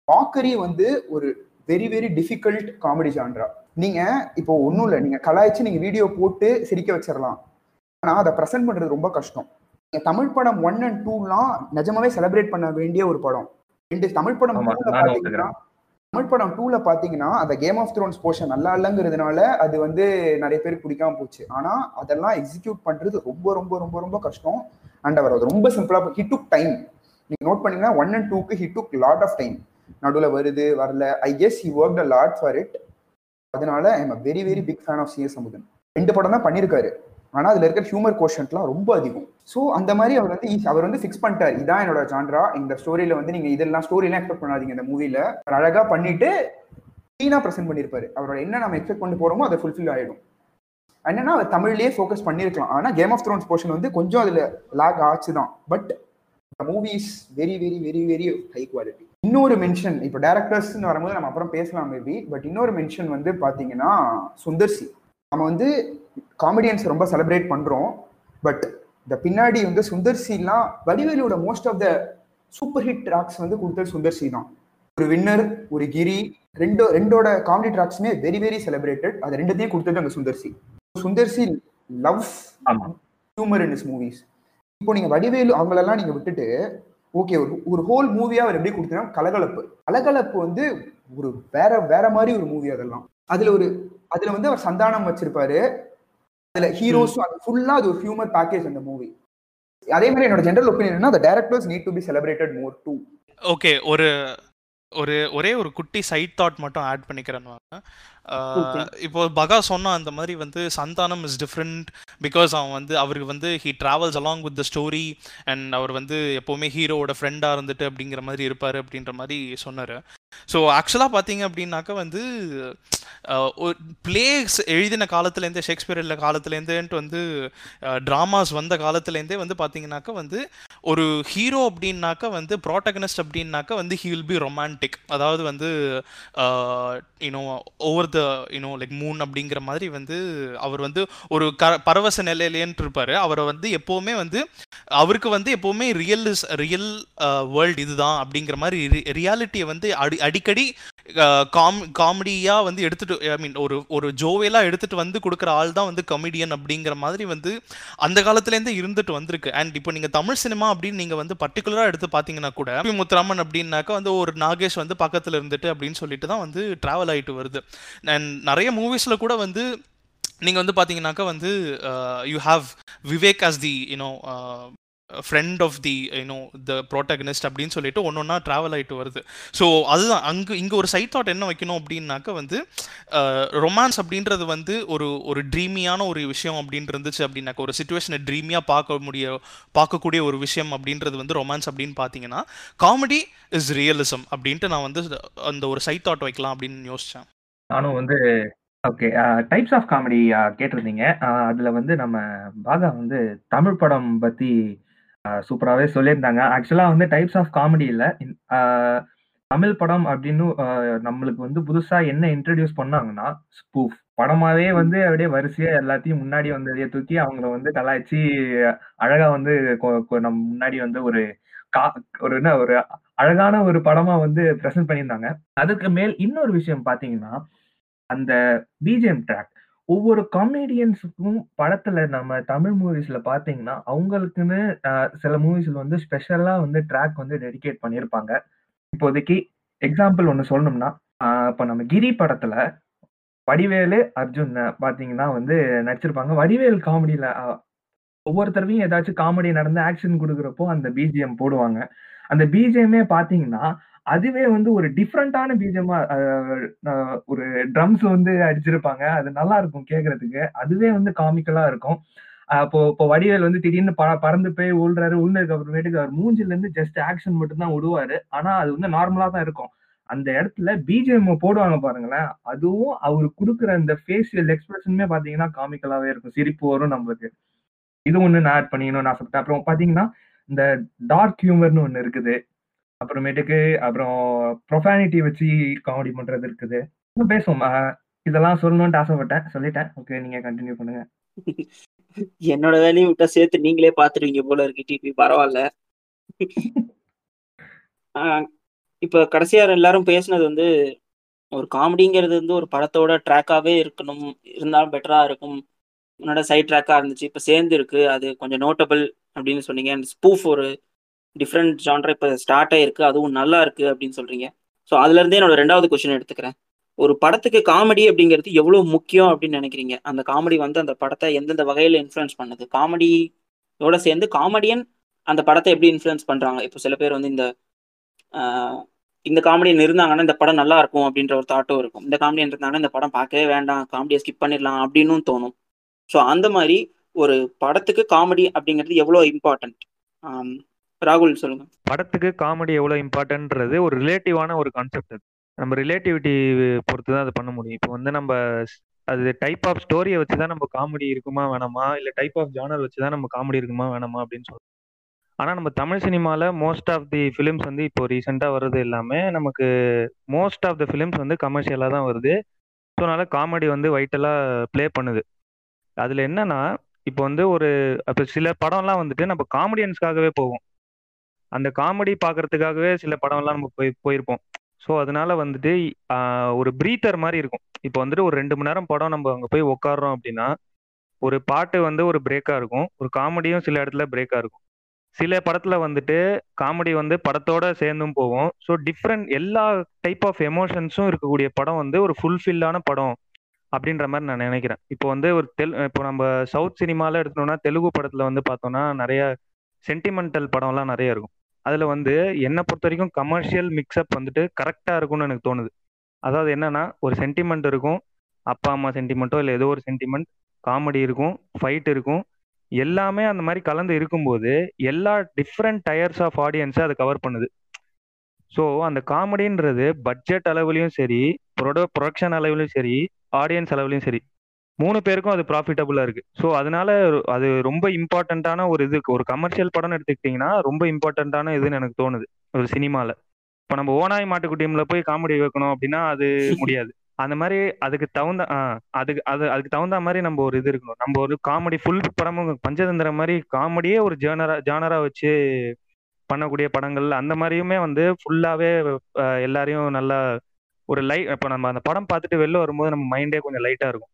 வாக்கரி வந்து ஒரு very very difficult comedy genre நீங்க இப்போ ஒன்றும் இல்லை. நீங்க கலாய்ச்சி நீங்க வீடியோ போட்டு சிரிக்க வச்சிடலாம் ஆனா அதை ப்ரெசென்ட் பண்றது ரொம்ப கஷ்டம். நீங்க தமிழ் படம் ஒன் அண்ட் டூலாம் நிஜமாவே செலிப்ரேட் பண்ண வேண்டிய ஒரு படம். ரெண்டு தமிழ் படம் தமிழ் படம் டூல பாத்தீங்கன்னா அந்த கேம் ஆஃப் த்ரோன்ஸ் போர்ஷன் நல்லா இல்லைங்கிறதுனால அது வந்து நிறைய பேருக்கு பிடிக்காம போச்சு. ஆனா அதெல்லாம் எக்ஸிக்யூட் பண்றது ரொம்ப ரொம்ப ரொம்ப ரொம்ப கஷ்டம். அண்ட் அவர் அது ரொம்ப சிம்பிளா ஹிட் டுக் டைம் நீங்க நோட் பண்ணீங்கன்னா ஒன் அண்ட் டூக்கு it took lot of time நடுவில் வருது வரல. I guess he work a lot for it அதனால I'm a very very big fan of CS Amudhan ரெண்டு படம் தான் பண்ணியிருக்காரு ஆனா அதுல இருக்கிற ஹியூமர் கோஷன்ட்லாம் ரொம்ப அதிகம். ஸோ அந்த மாதிரி அவர் வந்து அவர் வந்து ஃபிக்ஸ் பண்ணிட்டார். இதான் என்னோட ஜான்ரா இந்த ஸ்டோரியில வந்து நீங்க இதெல்லாம் ஸ்டோரிலாம் எக்ஸ்பெக்ட் பண்ணாதீங்க இந்த மூவில அழகா பண்ணிட்டு க்ளீனாக ப்ரெசென்ட் பண்ணியிருப்பாரு அவரோட என்ன நம்ம எக்ஸ்பெக்ட் பண்ணி போறோமோ அதை ஃபுல்ஃபில் ஆயிடும். என்னன்னா அவர் தமிழ்லயே ஃபோக்கஸ் பண்ணியிருக்கலாம் ஆனா கேம் ஆஃப் த்ரோன்ஸ் போர்ஷன் வந்து கொஞ்சம் அதுல லாக் ஆச்சு தான் but movie is very very very very high quality இன்னொரு மென்ஷன் இப்போ டேரக்டர்ஸ்னு வரும்போது நம்ம அப்புறம் பேசலாம் மேபி பட் இன்னொரு மென்ஷன் வந்து பாத்தீங்கன்னா சுந்தர் சி. நம்ம வந்து காமெடியன்ஸ் ரொம்ப செலிப்ரேட் பண்றோம். பட் இந்த பின்னாடி வந்து சுந்தர் சிலாம் வடிவேலோட most of the super hit tracks வந்து கொடுத்தது சுந்தர் சி தான். ஒரு வின்னர் ஒரு கிரி ரெண்டு ரெண்டோட காமெடி ட்ராக்ஸுமே வெரி வெரி செலிப்ரேட்டட் அது ரெண்டுத்தையும் கொடுத்தது அங்க Sundar C. Sundar C loves ஆமா. ஹியூமர் இன் இஸ் மூவிஸ் இப்போ நீங்க வடிவேலு அவங்களெல்லாம் நீங்க விட்டுட்டு ஓகே ஒரு ஒரு ஹோல் மூவியா அவர் எப்படி கொடுத்தா கலகலப்பு. கலகலப்பு வந்து ஒரு வேற வேற மாதிரி ஒரு மூவி அதெல்லாம். அதுல ஒரு அதுல வந்து அவர் சந்தானம் வச்சிருப்பாரு. அதுல ஹீரோஸ் அது ஃபுல்லா அது ஒரு ஹியூமர் பேக்கேஜ் அந்த மூவி அதே மாதிரி என்னோட ஜெனரல் ஒப்பீனியன் அந்த directors need to be celebrated more too okay ஒரு ஒரு ஒரே ஒரு குட்டி சைட் தாட் மட்டும் ஆட் பண்ணிக்கிறேன் இப்போ பகா சொன்ன அந்த மாதிரி வந்து சந்தானம் இஸ் டிஃப்ரெண்ட் பிகாஸ் அவன் வந்து அவருக்கு வந்து he travels along with the story and அவர் வந்து எப்போவுமே ஹீரோவோட ஃப்ரெண்டாக இருந்துட்டு அப்படிங்கிற மாதிரி இருப்பார் அப்படின்ற மாதிரி சொன்னார். ஸோ ஆக்சுவலாக பார்த்தீங்க அப்படின்னாக்கா வந்து பிளேஸ் எழுதின காலத்துலேருந்தே ஷேக்ஸ்பியர் இல்லை காலத்துலேருந்தேன்ட்டு வந்து ட்ராமாஸ் வந்த காலத்துலேருந்தே வந்து பார்த்தீங்கன்னாக்கா வந்து ஒரு ஹீரோ அப்படின்னாக்கா வந்து ப்ராட்டகனிஸ்ட் அப்படின்னாக்கா வந்து ஹி வில் பி ரொமான்டிக் அதாவது வந்து you know over the you know like moon அப்படிங்கிற மாதிரி வந்து அவர் வந்து ஒரு க பரவச நிலையிலேன்ட்டு இருப்பார் அவரை வந்து எப்போவுமே வந்து அவருக்கு வந்து எப்போவுமே ரியல் ரியல் வேர்ல்டு இதுதான் அப்படிங்கிற மாதிரி ரியாலிட்டியை வந்து அடி அடிக்கடி காம் காமெடியாக வந்து எடுத்துகிட்டு ஐ மீன் ஒரு ஒரு ஜோவேலாக எடுத்துகிட்டு வந்து கொடுக்குற ஆள் தான் வந்து கமெடியன் அப்படிங்கிற மாதிரி வந்து அந்த காலத்துலேருந்தே இருந்துட்டு வந்திருக்கு. அண்ட் இப்போ நீங்கள் தமிழ் சினிமா அப்படின்னு நீங்கள் வந்து பர்டிகுலராக எடுத்து பார்த்தீங்கன்னா கூட பி முத்துராமன் அப்படின்னாக்கா வந்து ஒரு நாகேஷ் வந்து பக்கத்தில் இருந்துட்டு அப்படின்னு சொல்லிட்டு தான் வந்து ட்ராவல் ஆகிட்டு வருது. அண்ட் நிறைய மூவிஸில் கூட வந்து நீங்கள் வந்து பார்த்தீங்கன்னாக்கா வந்து you have Vivek as the you know friend of the you know the protagonist அப்படின்னு சொல்லிட்டு ஒன்று ஒன்றா ட்ராவல் ஆகிட்டு வருது. ஸோ அதுதான். அங்கே இங்கே ஒரு சைட் தாட் என்ன வைக்கணும் அப்படின்னாக்க வந்து ரொமான்ஸ் அப்படின்றது வந்து ஒரு ஒரு ட்ரீமியான ஒரு விஷயம் அப்படின்னு இருந்துச்சு அப்படின்னாக்க ஒரு சுச்சுவேஷனை ட்ரீமியாக பார்க்க முடிய பார்க்கக்கூடிய ஒரு விஷயம் அப்படின்றது வந்து ரொமான்ஸ் அப்படின்னு பார்த்தீங்கன்னா காமெடி இஸ் ரியலிசம் அப்படின்ட்டு நான் வந்து அந்த ஒரு சைட் தாட் வைக்கலாம் அப்படின்னு யோசித்தேன் நானும் வந்து ஓகே டைப்ஸ் ஆஃப் காமெடி கேட்டிருந்தீங்க. அதில் வந்து நம்ம பாகா வந்து தமிழ் படம் பற்றி சூப்பராகவே சொல்லியிருந்தாங்க. ஆக்சுவலாக வந்து டைப்ஸ் ஆஃப் காமெடி இல்லை. தமிழ் படம் அப்படின்னு நம்மளுக்கு வந்து புதுசாக என்ன இன்ட்ரடியூஸ் பண்ணாங்கன்னா ஸ்பூஃப் படமாவே வந்து அப்படியே வரிசையா எல்லாத்தையும் முன்னாடி வந்ததையே தூக்கி அவங்கள வந்து கலாய்ச்சி அழகா வந்து கொ- கொ- நம்ம முன்னாடி வந்து ஒரு கா ஒரு என்ன ஒரு அழகான ஒரு படமா வந்து ப்ரெசென்ட் பண்ணியிருந்தாங்க. அதுக்கு மேல் இன்னொரு விஷயம் பாத்தீங்கன்னா அந்த பிஜிஎம் ட்ராக் ஒவ்வொரு காமெடியன்ஸுக்கும் படத்துல நம்ம தமிழ் மூவிஸ்ல பாத்தீங்கன்னா அவங்களுக்குன்னு சில மூவிஸ்ல வந்து ஸ்பெஷலா வந்து ட்ராக் வந்து டெடிகேட் பண்ணியிருப்பாங்க இப்போதைக்கு எக்ஸாம்பிள் ஒன்று சொல்லணும்னா ஆஹ் இப்போ நம்ம கிரி படத்துல வடிவேலு அர்ஜுன் பாத்தீங்கன்னா வந்து நடிச்சிருப்பாங்க. வடிவேல் காமெடியில ஒவ்வொரு தடவையும் ஏதாச்சும் காமெடி நடந்து ஆக்ஷன் கொடுக்குறப்போ அந்த பிஜிஎம் போடுவாங்க. அந்த பிஜிஎம்மே பாத்தீங்கன்னா அதுவே வந்து ஒரு டிஃப்ரெண்டான பீஜமா ஒரு ட்ரம்ஸ் வந்து அடிச்சிருப்பாங்க. அது நல்லா இருக்கும் கேக்குறதுக்கு. அதுவே வந்து காமிக்கலா இருக்கும். அப்போ இப்போ வடிவேல் வந்து திடீர்னு ப பறந்து போய் உள்றாரு உள்னதுக்கு அப்புறமேட்டுக்கு அவர் மூஞ்சில இருந்து ஜஸ்ட் ஆக்ஷன் மட்டும் தான் விடுவாரு. ஆனா அது வந்து நார்மலா தான் இருக்கும். அந்த இடத்துல பிஜிஎம் போடுவாங்க பாருங்களேன். அதுவும் அவர் கொடுக்குற அந்த ஃபேஷியல் எக்ஸ்பிரஷனுமே பாத்தீங்கன்னா காமிக்கலாவே இருக்கும். சிரிப்பு வரும் நம்மளுக்கு. இது ஒண்ணு நான் ஆட் பண்ணிக்கணும்னு ஆசைப்பட்டேன். அப்புறம் பாத்தீங்கன்னா இந்த டார்க் ஹியூமர்னு ஒண்ணு இருக்குது. அப்புறமேட்டுக்கு அப்புறம் ப்ரொஃபானிட்டி வச்சு காமெடி பண்றது இருக்குது. பேசுவோம். இதெல்லாம் சொல்லணும்னு ஆசைப்பட்டேன். சொல்லிட்டேன். ஓகே நீங்க கண்டினியூ பண்ணுங்க. என்னோட வேலையும் விட்டா சேர்த்து நீங்களே பாத்துருவீங்க போல இருக்கு டிபி பரவாயில்ல. இப்ப கடைசியா எல்லாரும் பேசுனது வந்து ஒரு காமெடிங்கிறது வந்து ஒரு படத்தோட ட்ராக்காவே இருக்கணும். இருந்தாலும் பெட்டரா இருக்கும். முன்னாடி சைட் ட்ராக்கா இருந்துச்சு. இப்ப சேர்ந்து இருக்கு அது கொஞ்சம் நோட்டபிள் அப்படின்னு சொன்னீங்க. அண்ட் ஸ்பூஃப் ஒரு டிஃப்ரெண்ட் ஜான்ரா இப்போ ஸ்டார்ட் ஆயிருக்கு அதுவும் நல்லா இருக்கு அப்படின்னு சொல்றீங்க. ஸோ அதுல இருந்தே என்னோட ரெண்டாவது கொஸ்டின் எடுத்துக்கிறேன். ஒரு படத்துக்கு காமெடி அப்படிங்கிறது எவ்வளோ முக்கியம் அப்படின்னு நினைக்கிறீங்க? அந்த காமெடி வந்து அந்த படத்தை எந்தெந்த வகையில் இன்ஃப்ளூயன்ஸ் பண்ணுது? காமெடியோட சேர்ந்து காமெடியன் அந்த படத்தை எப்படி இன்ஃப்ளூயன்ஸ் பண்ணுறாங்க இப்போ சில பேர் வந்து இந்த இந்த காமெடியன் இருந்தாங்கன்னா இந்த படம் நல்லா இருக்கும் அப்படின்ற ஒரு தாட்டும் இருக்கும். இந்த காமெடியன் இருந்தாங்கன்னா இந்த படம் பார்க்கவே வேண்டாம் காமெடியை ஸ்கிப் பண்ணிடலாம் அப்படின்னும் தோணும். ஸோ அந்த மாதிரி ஒரு படத்துக்கு காமெடி அப்படிங்கிறது எவ்வளோ இம்பார்ட்டன்ட் ராகுல் சொல்லுங்க. படத்துக்கு காமெடி எவ்வளோ இம்பார்ட்டன்ட்றது ஒரு ரிலேட்டிவான ஒரு கான்செப்ட் அது. நம்ம ரிலேட்டிவிட்டி பொறுத்து தான் அதை பண்ண முடியும். இப்போ வந்து நம்ம அது டைப் ஆஃப் ஸ்டோரியை வச்சு தான் நம்ம காமெடி இருக்குமா வேணாமா? இல்லை டைப் ஆஃப் ஜானர் வச்சு தான் நம்ம காமெடி இருக்குமா வேணாமா அப்படின்னு சொல்லுவோம் ஆனால் நம்ம தமிழ் சினிமாவில் மோஸ்ட் ஆஃப் தி ஃபிலிம்ஸ் வந்து இப்போ ரீசெண்டாக வர்றது எல்லாமே நமக்கு மோஸ்ட் ஆஃப் த ஃபிலிம்ஸ் வந்து கமர்ஷியலாக தான் வருது. ஸோ அதனால காமெடி வந்து வைட்டலாக ப்ளே பண்ணுது. அதில் என்னன்னா இப்போ வந்து ஒரு அப்போ சில படம்லாம் வந்துட்டு நம்ம காமெடியன்ஸ்க்காகவே போவோம் அந்த காமெடி பார்க்கறதுக்காகவே சில படம்லாம் நம்ம போய் போயிருப்போம். ஸோ அதனால வந்துட்டு ஒரு ப்ரீத்தர் மாதிரி இருக்கும். இப்போ வந்துட்டு ஒரு ரெண்டு மணி நேரம் படம் நம்ம அங்கே போய் உட்காடுறோம் அப்படின்னா ஒரு பாட்டு வந்து ஒரு பிரேக்காக இருக்கும். ஒரு காமெடியும் சில இடத்துல பிரேக்காக இருக்கும். சில படத்துல வந்துட்டு காமெடி வந்து படத்தோட சேர்ந்தும் போவோம் ஸோ டிஃப்ரெண்ட் எல்லா டைப் ஆஃப் எமோஷன்ஸும் இருக்கக்கூடிய படம் வந்து ஒரு ஃபுல்ஃபில்லான படம் அப்படின்ற மாதிரி நான் நினைக்கிறேன். இப்போ வந்து ஒரு தெல் இப்போ நம்ம சவுத் சினிமாவில் எடுத்தோம்னா தெலுங்கு படத்தில் வந்து பார்த்தோம்னா நிறைய சென்டிமெண்டல் படம்லாம் நிறைய இருக்கும். அதுல வந்து என்னை பொறுத்த வரைக்கும் கமர்ஷியல் மிக்சப் வந்துட்டு கரெக்டா இருக்கும்னு எனக்கு தோணுது. அதாவது என்னன்னா ஒரு சென்டிமெண்ட் இருக்கும். அப்பா அம்மா சென்டிமெண்ட்டோ இல்லை ஏதோ ஒரு சென்டிமெண்ட் காமெடி இருக்கும் ஃபைட் இருக்கும். எல்லாமே அந்த மாதிரி கலந்து இருக்கும்போது எல்லா டிஃப்ரெண்ட் டயர்ஸ் ஆஃப் ஆடியன்ஸை அதை கவர் பண்ணுது. ஸோ அந்த காமெடின்றது பட்ஜெட் அளவுலையும் சரி ப்ரொட ப்ரொடக்ஷன் அளவுலையும் சரி ஆடியன்ஸ் அளவுலையும் சரி மூணு பேருக்கும் அது ப்ராஃபிட்டபுளாக இருக்கு. ஸோ அதனால அது ரொம்ப இம்பார்ட்டண்ட்டான ஒரு இது ஒரு கமர்ஷியல் படம்னு எடுத்துக்கிட்டிங்கன்னா ரொம்ப இம்பார்ட்டண்ட்டான இதுன்னு எனக்கு தோணுது ஒரு சினிமாவில் இப்போ நம்ம ஓனாய் மாட்டுக்குட்டியம்ல போய் காமெடி வைக்கணும் அப்படின்னா அது முடியாது. அந்த மாதிரி அதுக்கு தகுந்த ஆ, அதுக்கு அது அதுக்கு தகுந்த மாதிரி நம்ம ஒரு இது இருக்கணும். நம்ம ஒரு காமெடி ஃபுல் படமும் பஞ்சதந்திர மாதிரி காமெடியே ஒரு ஜேனரா ஜானரா வச்சு பண்ணக்கூடிய படங்கள் அந்த மாதிரியுமே வந்து ஃபுல்லாவே எல்லாரையும் நல்லா ஒரு லை இப்போ நம்ம அந்த படம் பார்த்துட்டு வெளில வரும்போது நம்ம மைண்டே கொஞ்சம் லைட்டா இருக்கும்.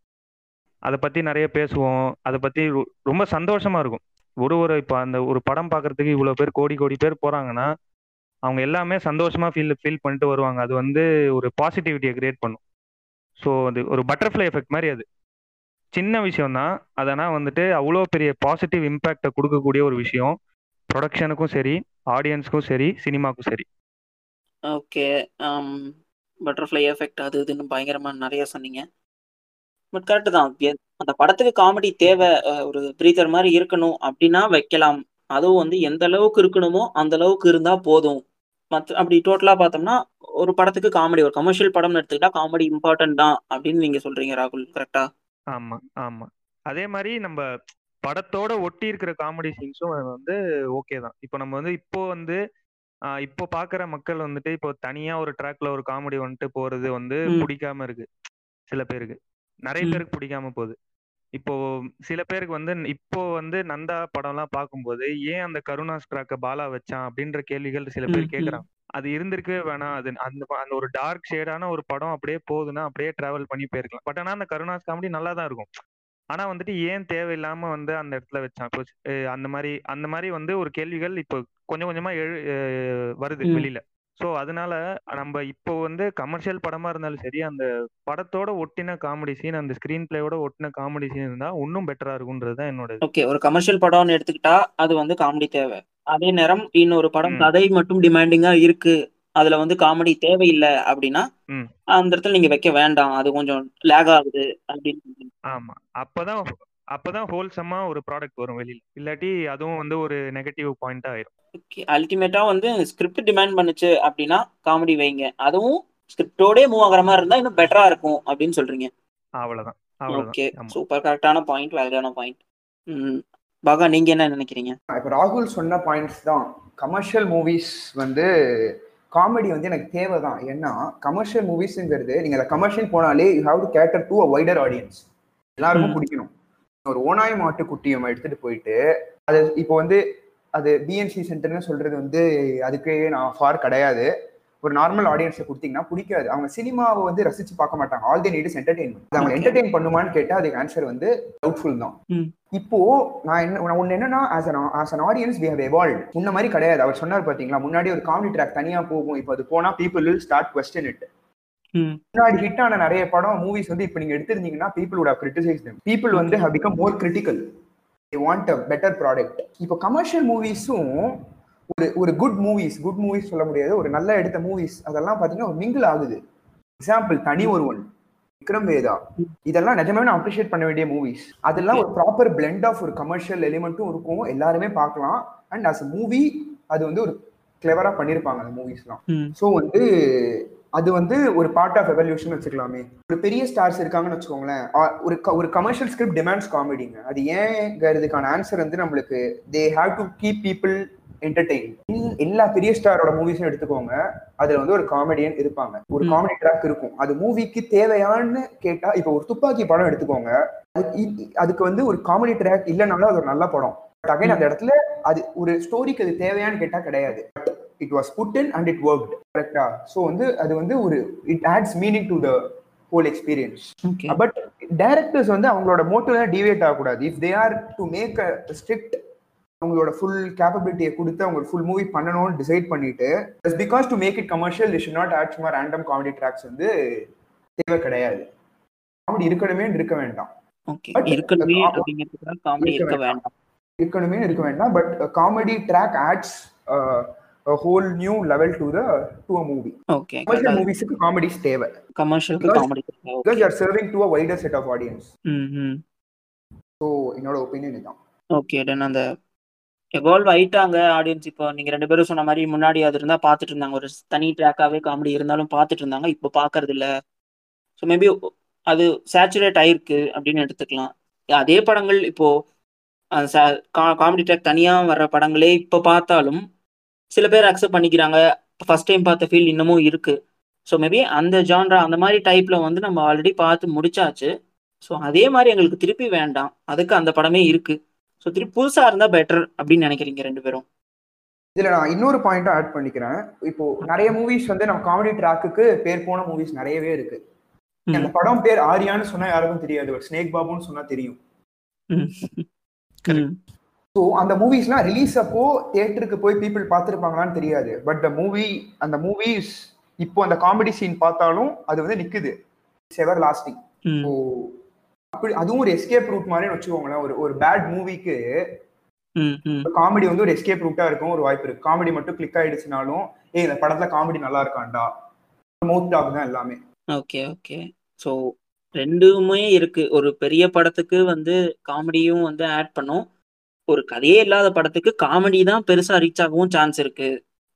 அதை பத்தி நிறைய பேசுவோம். அதை பத்தி ரொம்ப சந்தோஷமா இருக்கும். ஒரு ஒரு இப்போ அந்த ஒரு படம் பார்க்கறதுக்கு இவ்வளோ பேர் கோடி கோடி பேர் போறாங்கன்னா அவங்க எல்லாமே சந்தோஷமா ஃபீல் ஃபீல் பண்ணிட்டு வருவாங்க. அது வந்து ஒரு பாசிட்டிவிட்டியை கிரியேட் பண்ணும். ஸோ அது ஒரு பட்டர்ஃப்ளை எஃபெக்ட் மாதிரி அது. சின்ன விஷயம் தான். அதனால் வந்துட்டு அவ்வளோ பெரிய பாசிட்டிவ் இம்பேக்டை கொடுக்கக்கூடிய ஒரு விஷயம். ப்ரொடக்ஷனுக்கும் சரி ஆடியன்ஸ்க்கும் சரி சினிமாக்கும் சரி. ஓகே பட்டர்ஃப்ளை எஃபெக்ட் அது இதுன்னு பயங்கரமாக நிறைய சொன்னீங்க. பட் கரெக்ட் தான். அந்த படத்துக்கு காமெடி தேவை ஒரு பிரீத்தர் மாதிரி இருக்கணும் அப்படின்னா வைக்கலாம். அதுவும் வந்து எந்த அளவுக்கு இருக்கணுமோ அந்த அளவுக்கு இருந்தா போதும். மற்ற அப்படி டோட்டலா பார்த்தோம்னா ஒரு படத்துக்கு காமெடி ஒரு கமர்ஷியல் படம்னு எடுத்துக்கிட்டா காமெடி இம்பார்ட்டன்ட் தான் அப்படின்னு நீங்க சொல்றீங்க ராகுல். கரெக்டா ஆமா ஆமா. அதே மாதிரி நம்ம படத்தோட ஒட்டி இருக்கிற காமெடி சீன்ஸும் வந்து ஓகே தான். இப்போ நம்ம வந்து இப்போ வந்து இப்போ பாக்குற மக்கள் வந்துட்டு இப்போ தனியா ஒரு ட்ராக்ல ஒரு காமெடி வந்துட்டு போறது வந்து. பிடிக்காம இருக்கு சில பேருக்கு. நிறைய. பேருக்கு பிடிக்காம போகுது. இப்போ சில பேருக்கு வந்து இப்போ வந்து நந்தா படம்லாம் பார்க்கும்போது ஏன் அந்த கருணாஸ் ட்ராக்க பாலா வச்சான் அப்படின்ற கேள்விகள் சில பேர் ம். கேக்குறாங்க அது இருந்திருக்கவே வேணாம். அது அந்த அந்த ஒரு டார்க் ஷேடான ஒரு படம் அப்படியே போகுதுன்னா அப்படியே டிராவல் பண்ணி போயிருக்கலாம். பட் ஆனா அந்த கருணாஸ் காமெடி நல்லா தான் இருக்கும். ஆனா வந்துட்டு ஏன் தேவையில்லாம வந்து அந்த இடத்துல வச்சான்? இப்போ அந்த மாதிரி அந்த மாதிரி வந்து ஒரு கேள்விகள் இப்போ கொஞ்சம் கொஞ்சமா எழு வருது. வெளியில. சோ அதனால நம்ம இப்போ வந்து கமர்ஷியல் படமா இருந்தாலும் சரி அந்த படத்தோட ஒட்டின காமெடி சீன் அந்த ஸ்கிரீன் பிளேயோட ஒட்டின காமெடி சீன் இருந்தா இன்னும் பெட்டரா இருக்கும்ன்றது தான் என்னோட. ஓகே ஒரு கமர்ஷியல் படம்னு எடுத்துக்கிட்டா அது வந்து காமெடி தேவை அதே நேரம் இன்னொரு படம். கதை மட்டும் டிமாண்டிங்கா இருக்கு அதுல வந்து காமெடி தேவையில்லை அப்படின்னா. அந்த இடத்துல நீங்க வைக்க வேண்டாம் அது கொஞ்சம் லேக் ஆகுது அப்படின்னு. ஆமா அப்பதான் அப்பதான் ஹோல்சமா ஒரு ப்ராடக்ட் வரும் வெளியில. இல்லாட்டி அதுவும் வந்து ஒரு நெகட்டிவ் பாயிண்டா ஆயிரும். ஓகே அல்டிமேட்டா வந்து ஸ்கிரிப்ட் டிமாண்ட் பண்ணுச்சு அப்படின்னா காமெடி வைங்க. அதுவும் ஸ்கிரிப்டோடே மூவ் ஆகுற மாதிரி இருந்தா இன்னும் பெட்டரா இருக்கும் அப்படின்னு சொல்றீங்க. அவ்வளவுதான் ஓகே சூப்பர் கரெக்டான பாயிண்ட் வேலிடான பாயிண்ட் பாகா நீங்க என்ன நினைக்கிறீங்க? இப்போ ராகுல் சொன்ன பாயிண்ட்ஸ் தான். கமர்ஷியல் மூவிஸ் வந்து காமெடி வந்து எனக்கு தேவை தான் ஏன்னா கமர்ஷியல் மூவிஸ்ங்கிறது நீங்க அந்த கமர்ஷியல் போனாலே you have to cater to a wider audience எல்லாருக்கும். பிடிக்கணும். ஒரு ஓனாய் மாட்டு குட்டியை நம்ம எடுத்துட்டு போயிட்டு அது இப்போ வந்து அது பிஎன்சி சென்டர்னு சொல்றது வந்து அதுக்கு நான் ஃபார் கிடையாது. ஒரு நார்மல் ஆடியன்ஸை கொடுத்தீங்கன்னா பிடிக்காது. அவங்க சினிமாவை வந்து ரசிச்சு பார்க்க மாட்டாங்க. All the need is entertainment அவங்க. என்டர்டைன் பண்ணுமான்னு கேட்டா அதுக்கு ஆன்சர் வந்து டவுட்ஃபுல் தான். இப்போ நான் என்ன ஒண்ணு என்னன்னா as an as an audience we have evolve முன்ன மாதிரி கிடையாது. அவர் சொன்னார் பாத்தீங்களா முன்னாடி ஒரு காமெடி ட்ராக் தனியா போகும். இப்போ அது போனா people will start question it முன்னாடி ஹிட் ஆன நிறைய படம் மூவிஸ் வந்து இப்போ நீங்க எடுத்திருந்தீங்கன்னா people have criticized them. People வந்து have become more critical. They want a better product. இப்போ கமர்ஷியல் மூவிஸும் ஒரு ஒரு குட் மூவிஸ் குட் மூவிஸ் சொல்ல முடியாது ஒரு நல்லா எடுத்த மூவிஸ் அதெல்லாம் பாத்தீங்கன்னா ஒரு மிங்கிள் ஆகுது. எக்ஸாம்பிள் தனி ஒருவன் விக்ரம் வேதா. இதெல்லாம் நிஜமாவே நான் அப்ரிஷியேட் பண்ண வேண்டிய மூவிஸ் அதெல்லாம் ஒரு ப்ராப்பர் blend ஆஃப் ஒரு கமர்ஷியல் எலிமெண்ட்டும் இருக்கும். எல்லாருமே பார்க்கலாம். அண்ட் as a மூவி அது வந்து ஒரு கிளவரா பண்ணியிருப்பாங்க அந்த மூவிஸ்லாம் ஸோ வந்து அது வந்து ஒரு பார்ட் ஆஃப் எவல்யூஷன் வச்சுக்கலாமே. ஒரு பெரிய ஸ்டார்ஸ் இருக்காங்கன்னு வச்சுக்கோங்களேன். ஒரு ஒரு கமர்ஷியல் ஸ்கிரிப்ட் டிமாண்ட்ஸ் காமெடிங்க அது ஏங்கிறதுக்கான ஆன்சர் வந்து நம்மளுக்கு they have to keep people entertain எல்லா பெரிய ஸ்டாரோட மூவிஸும் எடுத்துக்கோங்க. அதுல வந்து ஒரு காமெடியன் இருப்பாங்க. ஒரு. காமெடி ட்ராக் இருக்கும். அது மூவிக்கு தேவையான்னு கேட்டா இப்போ ஒரு துப்பாக்கி படம் எடுத்துக்கோங்க. அதுக்கு வந்து ஒரு காமெடி ட்ராக் இல்லைனாலும் அது ஒரு நல்ல படம். பட் அகைன் அந்த இடத்துல அது ஒரு ஸ்டோரிக்கு அது தேவையான்னு கேட்டா கிடையாது. It was put in and it worked கரெக்டா ஸோ வந்து அது வந்து ஒரு it adds meaning to the whole experience but directors வந்து அவங்களோட மோட்டிவ் டிவியேட் ஆகக்கூடாது. If they are to make a strict அவங்களோட ஃபுல் கேப்பபிலிட்டியை கொடுத்து அவங்க ஃபுல் மூவி பண்ணணும்னு டிசைட் பண்ணிட்டு because to make it commercial should not add சும்மா ரேண்டம் காமெடி ட்ராக்ஸ் வந்து தேவை கிடையாது. காமெடி இருக்கணுமே இருக்க வேண்டாம். இருக்கணுமே இருக்க வேண்டாம். இருக்கணுமே இருக்க வேண்டாம். But comedy track adds whole new level to the to a movie okay commercial மூவிஸுக்கு comedies தேவை. கமர்ஷியலுக்கு Because- comedy because are serving to a wider set of audience hmm hmm so என்னோட ஒப்பீனியன் இதுதான். ஓகே தென் அந்த evolve ஆயிட்டாங்க audience இப்போ நீங்க ரெண்டு பேரும் சொன்ன மாதிரி முன்னாடி அது இருந்தா பார்த்துட்டு இருந்தாங்க. ஒரு தனி ட்ராக்காவே காமெடி இருந்தாலும் பார்த்துட்டு இருந்தாங்க. இப்போ பார்க்கறது இல்ல. ஸோ மேபி அது சேச்சுரேட் ஆயிருக்கு அப்படின்னு எடுத்துக்கலாம். அதே படங்கள் இப்போ காமெடி ட்ராக் தனியா வர்ற படங்களே இப்போ பார்த்தாலும் சில பேர் அக்செப்ட் பண்ணிக்கிறாங்க. ஃபர்ஸ்ட் டைம் பார்த்த ஃபீல் இன்னமும் இருக்கு. ஸோ மேபி அந்த ஜான்ரா அந்த மாதிரி டைப்ல வந்து நம்ம ஆல்ரெடி பார்த்து முடிச்சாச்சு. ஸோ அதே மாதிரி எங்களுக்கு திருப்பி வேண்டாம். அதுக்கு அந்த படமே இருக்கு. ஸோ திருப்பி புதுசா இருந்தா பெட்டர் அப்படின்னு நினைக்கிறீங்க ரெண்டு பேரும்? இதுல நான் இன்னொரு பாயிண்ட்டும் ஆட் பண்ணிக்கிறேன். இப்போ நிறைய மூவிஸ் வந்து நம்ம காமெடி ட்ராக்குக்கு பேர் போன மூவிஸ் நிறையவே இருக்கு. அந்த படம் பேர் ஆரியான்னு சொன்னா யாருக்கும் தெரியாது ஸ்னேக் பாபுன்னு சொன்னா தெரியும். ஸோ அந்த மூவிஸ்லாம் ரிலீஸ் அப்போ தியேட்டருக்கு போய் பீப்புள் பார்த்துருப்பாங்களான்னு தெரியாது. பட் த மூவி அந்த மூவிஸ் இப்போ அந்த காமெடி சீன் பார்த்தாலும் அது வந்து நிக்குது. It's ever lasting. ஸோ அப்படி அதுவும் ஒரு எஸ்கேப் ரூட் மாதிரி வச்சுக்கோங்களேன். ஒரு ஒரு பேட் மூவிக்கு காமெடி வந்து ஒரு எஸ்கேப் ரூட்டா இருக்கும் ஒரு வாய்ப்பு இருக்கு. காமெடி மட்டும் கிளிக் ஆயிடுச்சுனாலும் ஏய் இந்த படத்துல காமெடி நல்லா இருக்காண்டா மவுத் டாக் தான் எல்லாமே. ஓகே ஓகே ஸோ ரெண்டுமே இருக்கு. ஒரு பெரிய படத்துக்கு வந்து காமெடியும் வந்து ஆட் பண்ணும். ஒரு கதையே இல்லாத படத்துக்கு காமெடி தான் பெருசா ரீச் ஆகவும் சான்ஸ் இருக்கு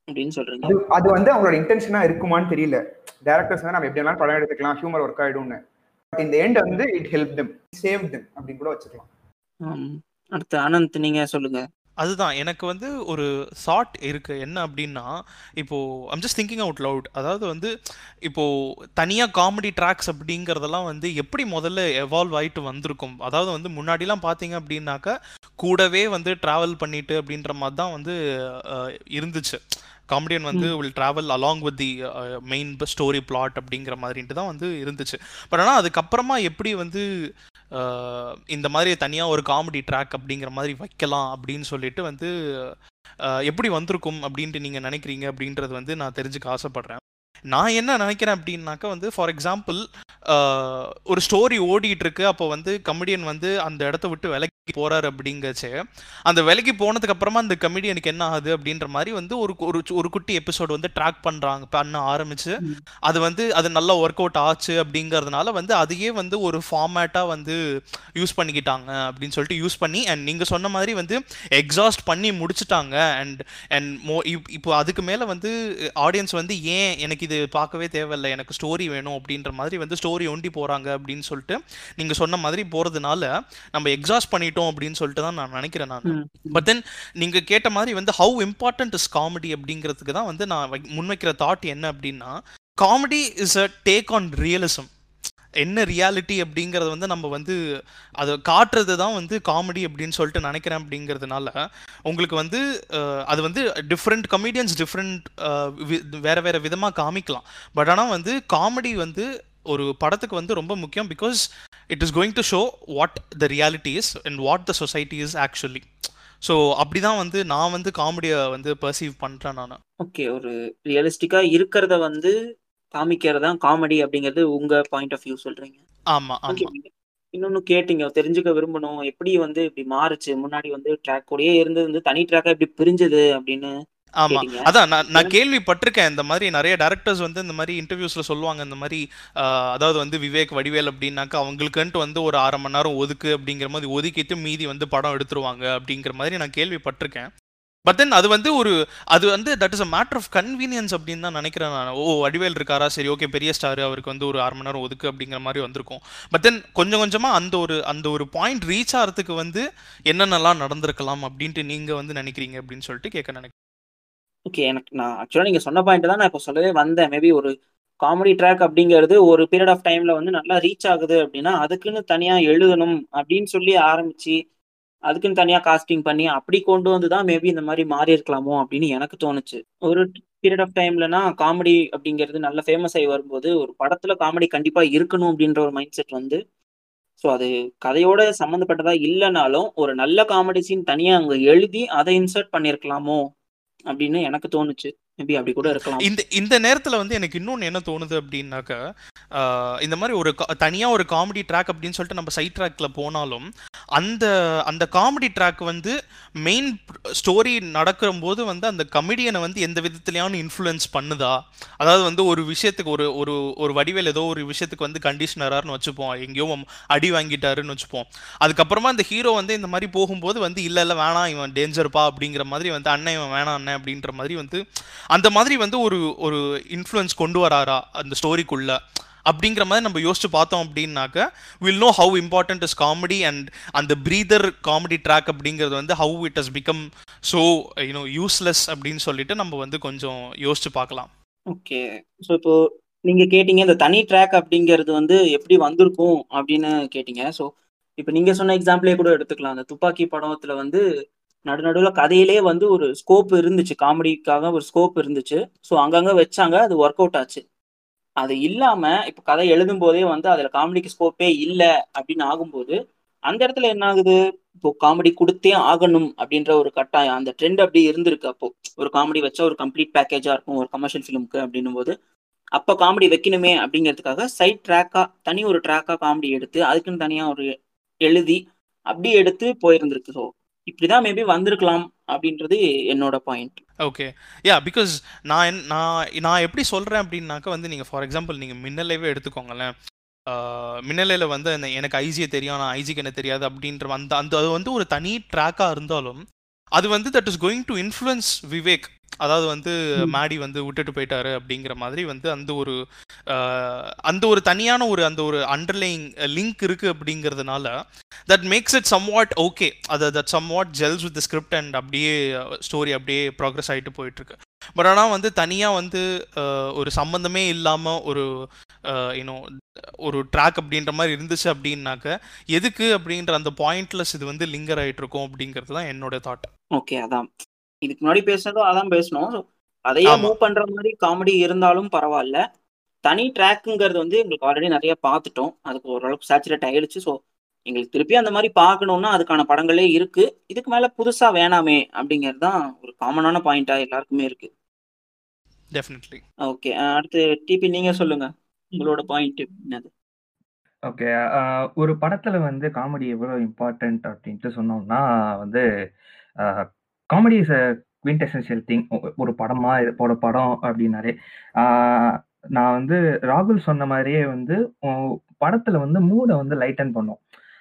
அப்படின்னு சொல்றீங்க. அது வந்து அவங்களோட இன்டென்ஷனா இருக்குமான்னு தெரியல. டேரக்டர்ஸ் வந்து நம்ம எப்படி வேணாலும் படம் எடுத்துக்கலாம் ஹியூமர் ஒர்க் ஆயிடும்னு. பட் இந்த எண்ட் வந்து it help them save them அப்படின்னு கூட வச்சுக்கலாம். அடுத்து அனந்த் நீங்க சொல்லுங்க. அதுதான். எனக்கு வந்து ஒரு சாட் இருக்கு. என்ன அப்படின்னா இப்போ I'm just thinking out loud அதாவது வந்து இப்போ தனியா காமெடி ட்ராக்ஸ் அப்படிங்கறதெல்லாம் வந்து எப்படி முதல்ல எவால்வ் ஆயிட்டு வந்திருக்கும்? அதாவது வந்து முன்னாடிலாம் பாத்தீங்க அப்படின்னாக்கா கூடவே வந்து டிராவல் பண்ணிட்டு அப்படின்ற மாதிரி தான் வந்து இருந்துச்சு. காமெடியன் வந்து will travel along with the main story plot அப்படிங்கிற மாதிரின்ட்டு தான் வந்து இருந்துச்சு. பட் ஆனால் அதுக்கப்புறமா எப்படி வந்து அஹ், இந்த மாதிரி தனியாக ஒரு காமெடி ட்ராக் அப்படிங்கிற மாதிரி வைக்கலாம் அப்படின்னு சொல்லிட்டு வந்து அஹ், எப்படி வந்திருக்கும் அப்படின்ட்டு நீங்கள் நினைக்கிறீங்க அப்படின்றது வந்து நான் தெரிஞ்சுக்க ஆசைப்படுறேன். நான் என்ன நினைக்கிறேன் அப்படின்னாக்கா வந்து ஃபார் எக்ஸாம்பிள் ஒரு ஸ்டோரி ஓடிட்டு இருக்கு. அப்போ வந்து கமெடியன் வந்து அந்த இடத்த விட்டு விலகி போறாரு அப்படிங்கச்சே அந்த விலகி போனதுக்கு அப்புறமா அந்த கமெடியனுக்கு என்ன ஆகுது அப்படின்ற மாதிரி வந்து ஒரு ஒரு ஒரு குட்டி எபிசோடு வந்து ட்ராக் பண்றாங்க பண்ண ஆரம்பிச்சு. அது வந்து அது நல்லா ஒர்க் அவுட் ஆச்சு அப்படிங்கறதுனால வந்து அதையே வந்து ஒரு ஃபார்மேட்டா வந்து யூஸ் பண்ணிக்கிட்டாங்க அப்படின்னு சொல்லிட்டு யூஸ் பண்ணி அண்ட் நீங்க சொன்ன மாதிரி வந்து எக்ஸாஸ்ட் பண்ணி முடிச்சிட்டாங்க அண்ட் அண்ட் மோ இப்போ அதுக்கு மேல வந்து ஆடியன்ஸ் வந்து ஏன் எனக்கு இது பார்க்கவே தேவையில்லை எனக்கு ஸ்டோரி வேணும் அப்படின்ற மாதிரி வந்து ஸ்டோரி ஒண்டி போறாங்க அப்படின்னு சொல்லிட்டு நீங்க சொன்ன மாதிரி போறதுனால நம்ம எக்ஸாஸ்ட் பண்ணிட்டோம் அப்படின்னு சொல்லிட்டு தான் நான் நினைக்கிறேன் நான். பட் தென் நீங்க கேட்ட மாதிரி வந்து ஹவு இம்பார்ட்டன்ட் இஸ் காமெடி அப்படிங்கிறதுக்கு தான் வந்து நான் முன்வைக்கிற தாட் என்ன அப்படின்னா comedy is a take on realism என்ன ரியாலிட்டி அப்படிங்கறது வந்து நம்ம வந்து அதை காட்டுறது தான் வந்து காமெடி அப்படின்னு சொல்லிட்டு நினைக்கிறேன் அப்படிங்கிறதுனால உங்களுக்கு வந்து அது வந்து டிஃப்ரெண்ட் கமெடியன்ஸ் டிஃப்ரெண்ட் வேற வேற விதமாக காமிக்கலாம். பட் ஆனால் வந்து காமெடி வந்து ஒரு படத்துக்கு வந்து ரொம்ப முக்கியம் because it is going to show what the reality is and what the society is actually so அப்படிதான் வந்து நான் வந்து காமெடியை வந்து பர்சீவ் பண்ணுறேன் நான். ஓகே ஒரு ரியலிஸ்டிக்கா இருக்கிறத வந்து காமிக்கிறது தான் காமெடி அப்படிங்கிறது உங்க பாயிண்ட் ஆஃப் வியூ சொல்றீங்க. ஆமாம் ஆமாம் இன்னொன்னு கேட்டீங்க தெரிஞ்சுக்க விரும்பணும் எப்படி வந்து இப்படி மாறுச்சு முன்னாடி வந்து ட்ராக் கூடயே இருந்தது வந்து தனி ட்ராக்கா எப்படி பிரிஞ்சது அப்படின்னு. ஆமா. கேட்டீங்க அதான் நான் நான் கேள்விப்பட்டிருக்கேன். இந்த மாதிரி நிறைய டேரக்டர்ஸ் வந்து இந்த மாதிரி இன்டர்வியூஸ்ல சொல்லுவாங்க. இந்த மாதிரி அதாவது வந்து விவேக் வடிவேல் அப்படின்னாக்கா அவங்களுக்குன்ட்டு வந்து ஒரு அரை மணி நேரம் ஒதுக்கு அப்படிங்கிற மாதிரி ஒதுக்கிட்டு மீதி வந்து படம் எடுத்துருவாங்க அப்படிங்கிற மாதிரி நான் கேள்விப்பட்டிருக்கேன். பட் தென் அது வந்து ஒரு அது வந்து that is a matter of convenience அப்படின்னு தான் நினைக்கிறேன் நான். ஓ வடிவேல் இருக்காரா? சரி ஓகே பெரிய ஸ்டார் அவருக்கு வந்து ஒரு அரை மணி நேரம் ஒதுக்கு அப்படிங்கிற மாதிரி வந்திருக்கும். பட் தென் கொஞ்சம் கொஞ்சமா அந்த ஒரு அந்த ஒரு பாயிண்ட் ரீச் ஆகிறதுக்கு வந்து என்னென்னலாம் நடந்திருக்கலாம் அப்படின்ட்டு நீங்க வந்து நினைக்கிறீங்க அப்படின்னு சொல்லிட்டு கேட்க நினைக்கிறேன். ஓகே எனக்கு நான் ஆக்சுவலாக நீங்கள் சொன்ன பாயிண்ட் தான் நான் இப்போ சொல்லவே வந்தேன். மேபி ஒரு காமெடி ட்ராக் அப்படிங்கிறது ஒரு பீரியட் ஆஃப் டைமில் வந்து நல்லா ரீச் ஆகுது அப்படின்னா அதுக்குன்னு தனியாக எழுதணும் அப்படின்னு சொல்லி ஆரம்பித்து அதுக்குன்னு தனியாக காஸ்டிங் பண்ணி அப்படி கொண்டு வந்து தான் மேபி இந்த மாதிரி மாறி இருக்கலாமோ அப்படின்னு எனக்கு தோணுச்சு. ஒரு பீரியட் ஆஃப் டைம்லனா காமெடி அப்படிங்கிறது நல்ல ஃபேமஸ் ஆகி வரும்போது ஒரு படத்தில் காமெடி கண்டிப்பாக இருக்கணும் அப்படின்ற ஒரு மைண்ட் செட் வந்து ஸோ அது கதையோட சம்மந்தப்பட்டதாக இல்லைனாலும் ஒரு நல்ல காமெடி சீன் தனியாக அங்கே எழுதி அதை இன்சர்ட் பண்ணியிருக்கலாமோ அப்படின்னு எனக்கு தோணுச்சு. அப்படி கூட இருக்கலாம். இந்த இந்த நேரத்துல வந்து எனக்கு இன்னொன்னு என்ன தோணுது அப்படின்னாக்கா இந்த மாதிரி ஒரு தனியா ஒரு காமெடி ட்ராக் அப்படின்னு சொல்லிட்டு நம்ம சைட் ட்ராக்ல போனாலும் அந்த அந்த காமெடி ட்ராக் வந்து மெயின் ஸ்டோரி நடக்கும்போது வந்து அந்த கமெடியனை வந்து எந்த விதத்துலயான இன்ஃப்ளூயன்ஸ் பண்ணுதா? அதாவது வந்து ஒரு விஷயத்துக்கு ஒரு ஒரு ஒரு வடிவேல் ஏதோ ஒரு விஷயத்துக்கு வந்து கண்டிஷனரார்னு வச்சுப்போம். எங்கேயோ அடி வாங்கிட்டாருன்னு வச்சுப்போம். அதுக்கப்புறமா அந்த ஹீரோ வந்து இந்த மாதிரி போகும்போது வந்து இல்ல இல்ல வேணாம் இவன் டேஞ்சர்ப்பா அப்படிங்கிற மாதிரி வந்து அண்ணன் இவன் வேணாம் அண்ணன் அப்படின்ற மாதிரி வந்து அந்த மாதிரி வந்து ஒரு ஒரு இன்ஃப்ளூயன்ஸ் கொண்டு வராரா அந்த ஸ்டோரிக்குள்ள அப்படிங்கிற மாதிரி நம்ம யோசிச்சு பார்த்தோம் அப்படின்னாக்க will know how important is comedy and அந்த பிரீதர் காமெடி ட்ராக் அப்படிங்கிறது வந்து how it has become so you know useless அப்படின்னு சொல்லிட்டு நம்ம வந்து கொஞ்சம் யோசிச்சு பார்க்கலாம். ஓகே ஸோ இப்போ நீங்க கேட்டீங்க இந்த தனி ட்ராக் அப்படிங்கிறது வந்து எப்படி வந்திருக்கும் அப்படின்னு கேட்டீங்க. ஸோ இப்போ நீங்க சொன்ன எக்ஸாம்பிளே கூட எடுத்துக்கலாம். அந்த துப்பாக்கி படத்துல வந்து நடுநடுவில் கதையிலே வந்து ஒரு ஸ்கோப் இருந்துச்சு. காமெடிக்காக ஒரு ஸ்கோப் இருந்துச்சு. ஸோ அங்கங்கே வச்சாங்க. அது ஒர்க் அவுட் ஆச்சு. அது இல்லாமல் இப்போ கதை எழுதும் போதே வந்து அதில் காமெடிக்கு ஸ்கோப்பே இல்லை அப்படின்னு ஆகும்போது அந்த இடத்துல என்ன ஆகுது? இப்போ காமெடி கொடுத்தே ஆகணும் அப்படின்ற ஒரு கட்டாயம். அந்த ட்ரெண்ட் அப்படி இருந்திருக்கு அப்போ. ஒரு காமெடி வச்சா ஒரு கம்ப்ளீட் பேக்கேஜா இருக்கும். ஒரு கமர்ஷியல் ஃபிலிமுக்கு அப்படின்னும் போது அப்போ காமெடி வைக்கணுமே அப்படிங்கிறதுக்காக சைட் ட்ராக்கா தனி ஒரு ட்ராக்கா காமெடி எடுத்து அதுக்குன்னு தனியா ஒரு எழுதி அப்படி எடுத்து போயிருந்திருக்கு. ஸோ இப்படிதான் மேபி வந்திருக்கலாம் அப்படின்றது என்னோட பாயிண்ட் ஓகே யா பிகாஸ் நான் நான் நான் எப்படி சொல்கிறேன் அப்படின்னாக்கா வந்து நீங்கள் ஃபார் எக்ஸாம்பிள் நீங்கள் மின்னலைவே எடுத்துக்கோங்களேன். மின்னலையில் வந்து எனக்கு ஐஜியை தெரியும் நான் ஐஜிக்கு என்ன தெரியாது அப்படின்ற அந்த அந்த அது வந்து ஒரு தனி ட்ராக்காக இருந்தாலும் அது வந்து that is going to influence Vivek அதாவது வந்து. மேடி வந்து விட்டுட்டு போயிட்டாரு அப்படிங்கிற மாதிரி வந்து அந்த ஒரு அந்த ஒரு தனியான ஒரு அந்த ஒரு அண்டர்லைங் லிங்க் இருக்கு அப்படிங்கிறதுனால that makes it somewhat okay அது that somewhat gels with script and அப்படியே ஸ்டோரி அப்படியே ப்ராக்ரஸ் ஆகிட்டு போயிட்டு இருக்கு பட் ஆனால் வந்து தனியாக வந்து ஒரு சம்மந்தமே இல்லாமல் ஒரு யூனோ ஒரு ட்ராக் அப்படின்ற மாதிரி இருந்துச்சு அப்படின்னாக்க எதுக்கு அப்படின்ற அந்த பாயிண்ட்லெஸ் இது வந்து லிங்கர் ஆயிட்டு இருக்கும் அப்படிங்கிறது தான் என்னோட தாட் ஓகே அதான். இதுக்கு முன்னாடி பேசுனதும் அதான் பேசணும். So, அதையே. மூவ் பண்ற மாதிரி காமெடி இருந்தாலும் பரவாயில்ல. தனி ட்ராக்குங்கிறது வந்து எங்களுக்கு ஆல்ரெடி நிறைய பார்த்துட்டோம். அதுக்கு ஓரளவுக்கு சேச்சுரேட் ஆயிடுச்சு. ஸோ எங்களுக்கு திருப்பி அந்த மாதிரி பார்க்கணும்னா அதுக்கான படங்களே இருக்கு. இதுக்கு மேல புதுசா வேணாமே அப்படிங்கிறது தான் ஒரு காமனான பாயிண்டா எல்லாருக்குமே இருக்கு. டெஃபினெட்லி ஓகே அடுத்து டிபி நீங்க சொல்லுங்க. உங்களோட பாயிண்ட் என்னது? ஓகே ஒரு படத்துல வந்து காமெடி எவ்வளவு இம்பார்ட்டன்ட் அப்படின்ட்டு சொன்னோம்னா வந்து comedy is a quintessential thing ஒரு படமா போட படம் அப்படின்னாலே நான் வந்து ராகுல் சொன்ன மாதிரியே வந்து படத்துல வந்து மூடை வந்து லைட்டன் பண்ணும்.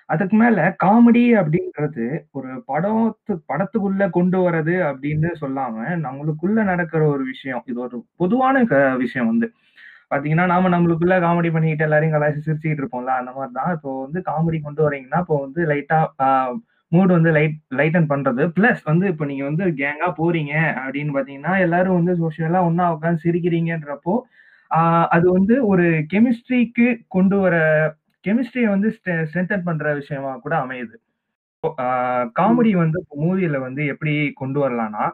அதுக்கு மேல காமெடி அப்படின்றது ஒரு படத்து படத்துக்குள்ள கொண்டு வர்றது அப்படின்னு சொல்லாம நம்மளுக்குள்ள நடக்கிற ஒரு விஷயம். இது ஒரு பொதுவான க- விஷயம் வந்து. பாத்தீங்கன்னா நாம நம்மளுக்குள்ள காமெடி பண்ணிக்கிட்டு எல்லாரையும் கலாய்ச்சி சிரிச்சுக்கிட்டு இருப்போம்ல அந்த மாதிரி தான் இப்போ வந்து காமெடி கொண்டு வரீங்கன்னா இப்போ வந்து லைட்டா மூட் வந்து லைட் லைட்டன் பண்றது. பிளஸ் வந்து இப்போ நீங்க வந்து கேங்கா போறீங்க அப்படின்னு பாத்தீங்கன்னா எல்லாரும் வந்து சோஷியலா ஒண்ணா உட்காந்து சிரிக்கிறீங்கன்றப்போ அது வந்து ஒரு கெமிஸ்ட்ரிக்கு கொண்டு வர கெமிஸ்ட்ரியை வந்து ஸ்ட்ரென்தன் பண்ற விஷயமா கூட அமையுது. காமெடி வந்து மூவில வந்து எப்படி கொண்டு வரலாம்னா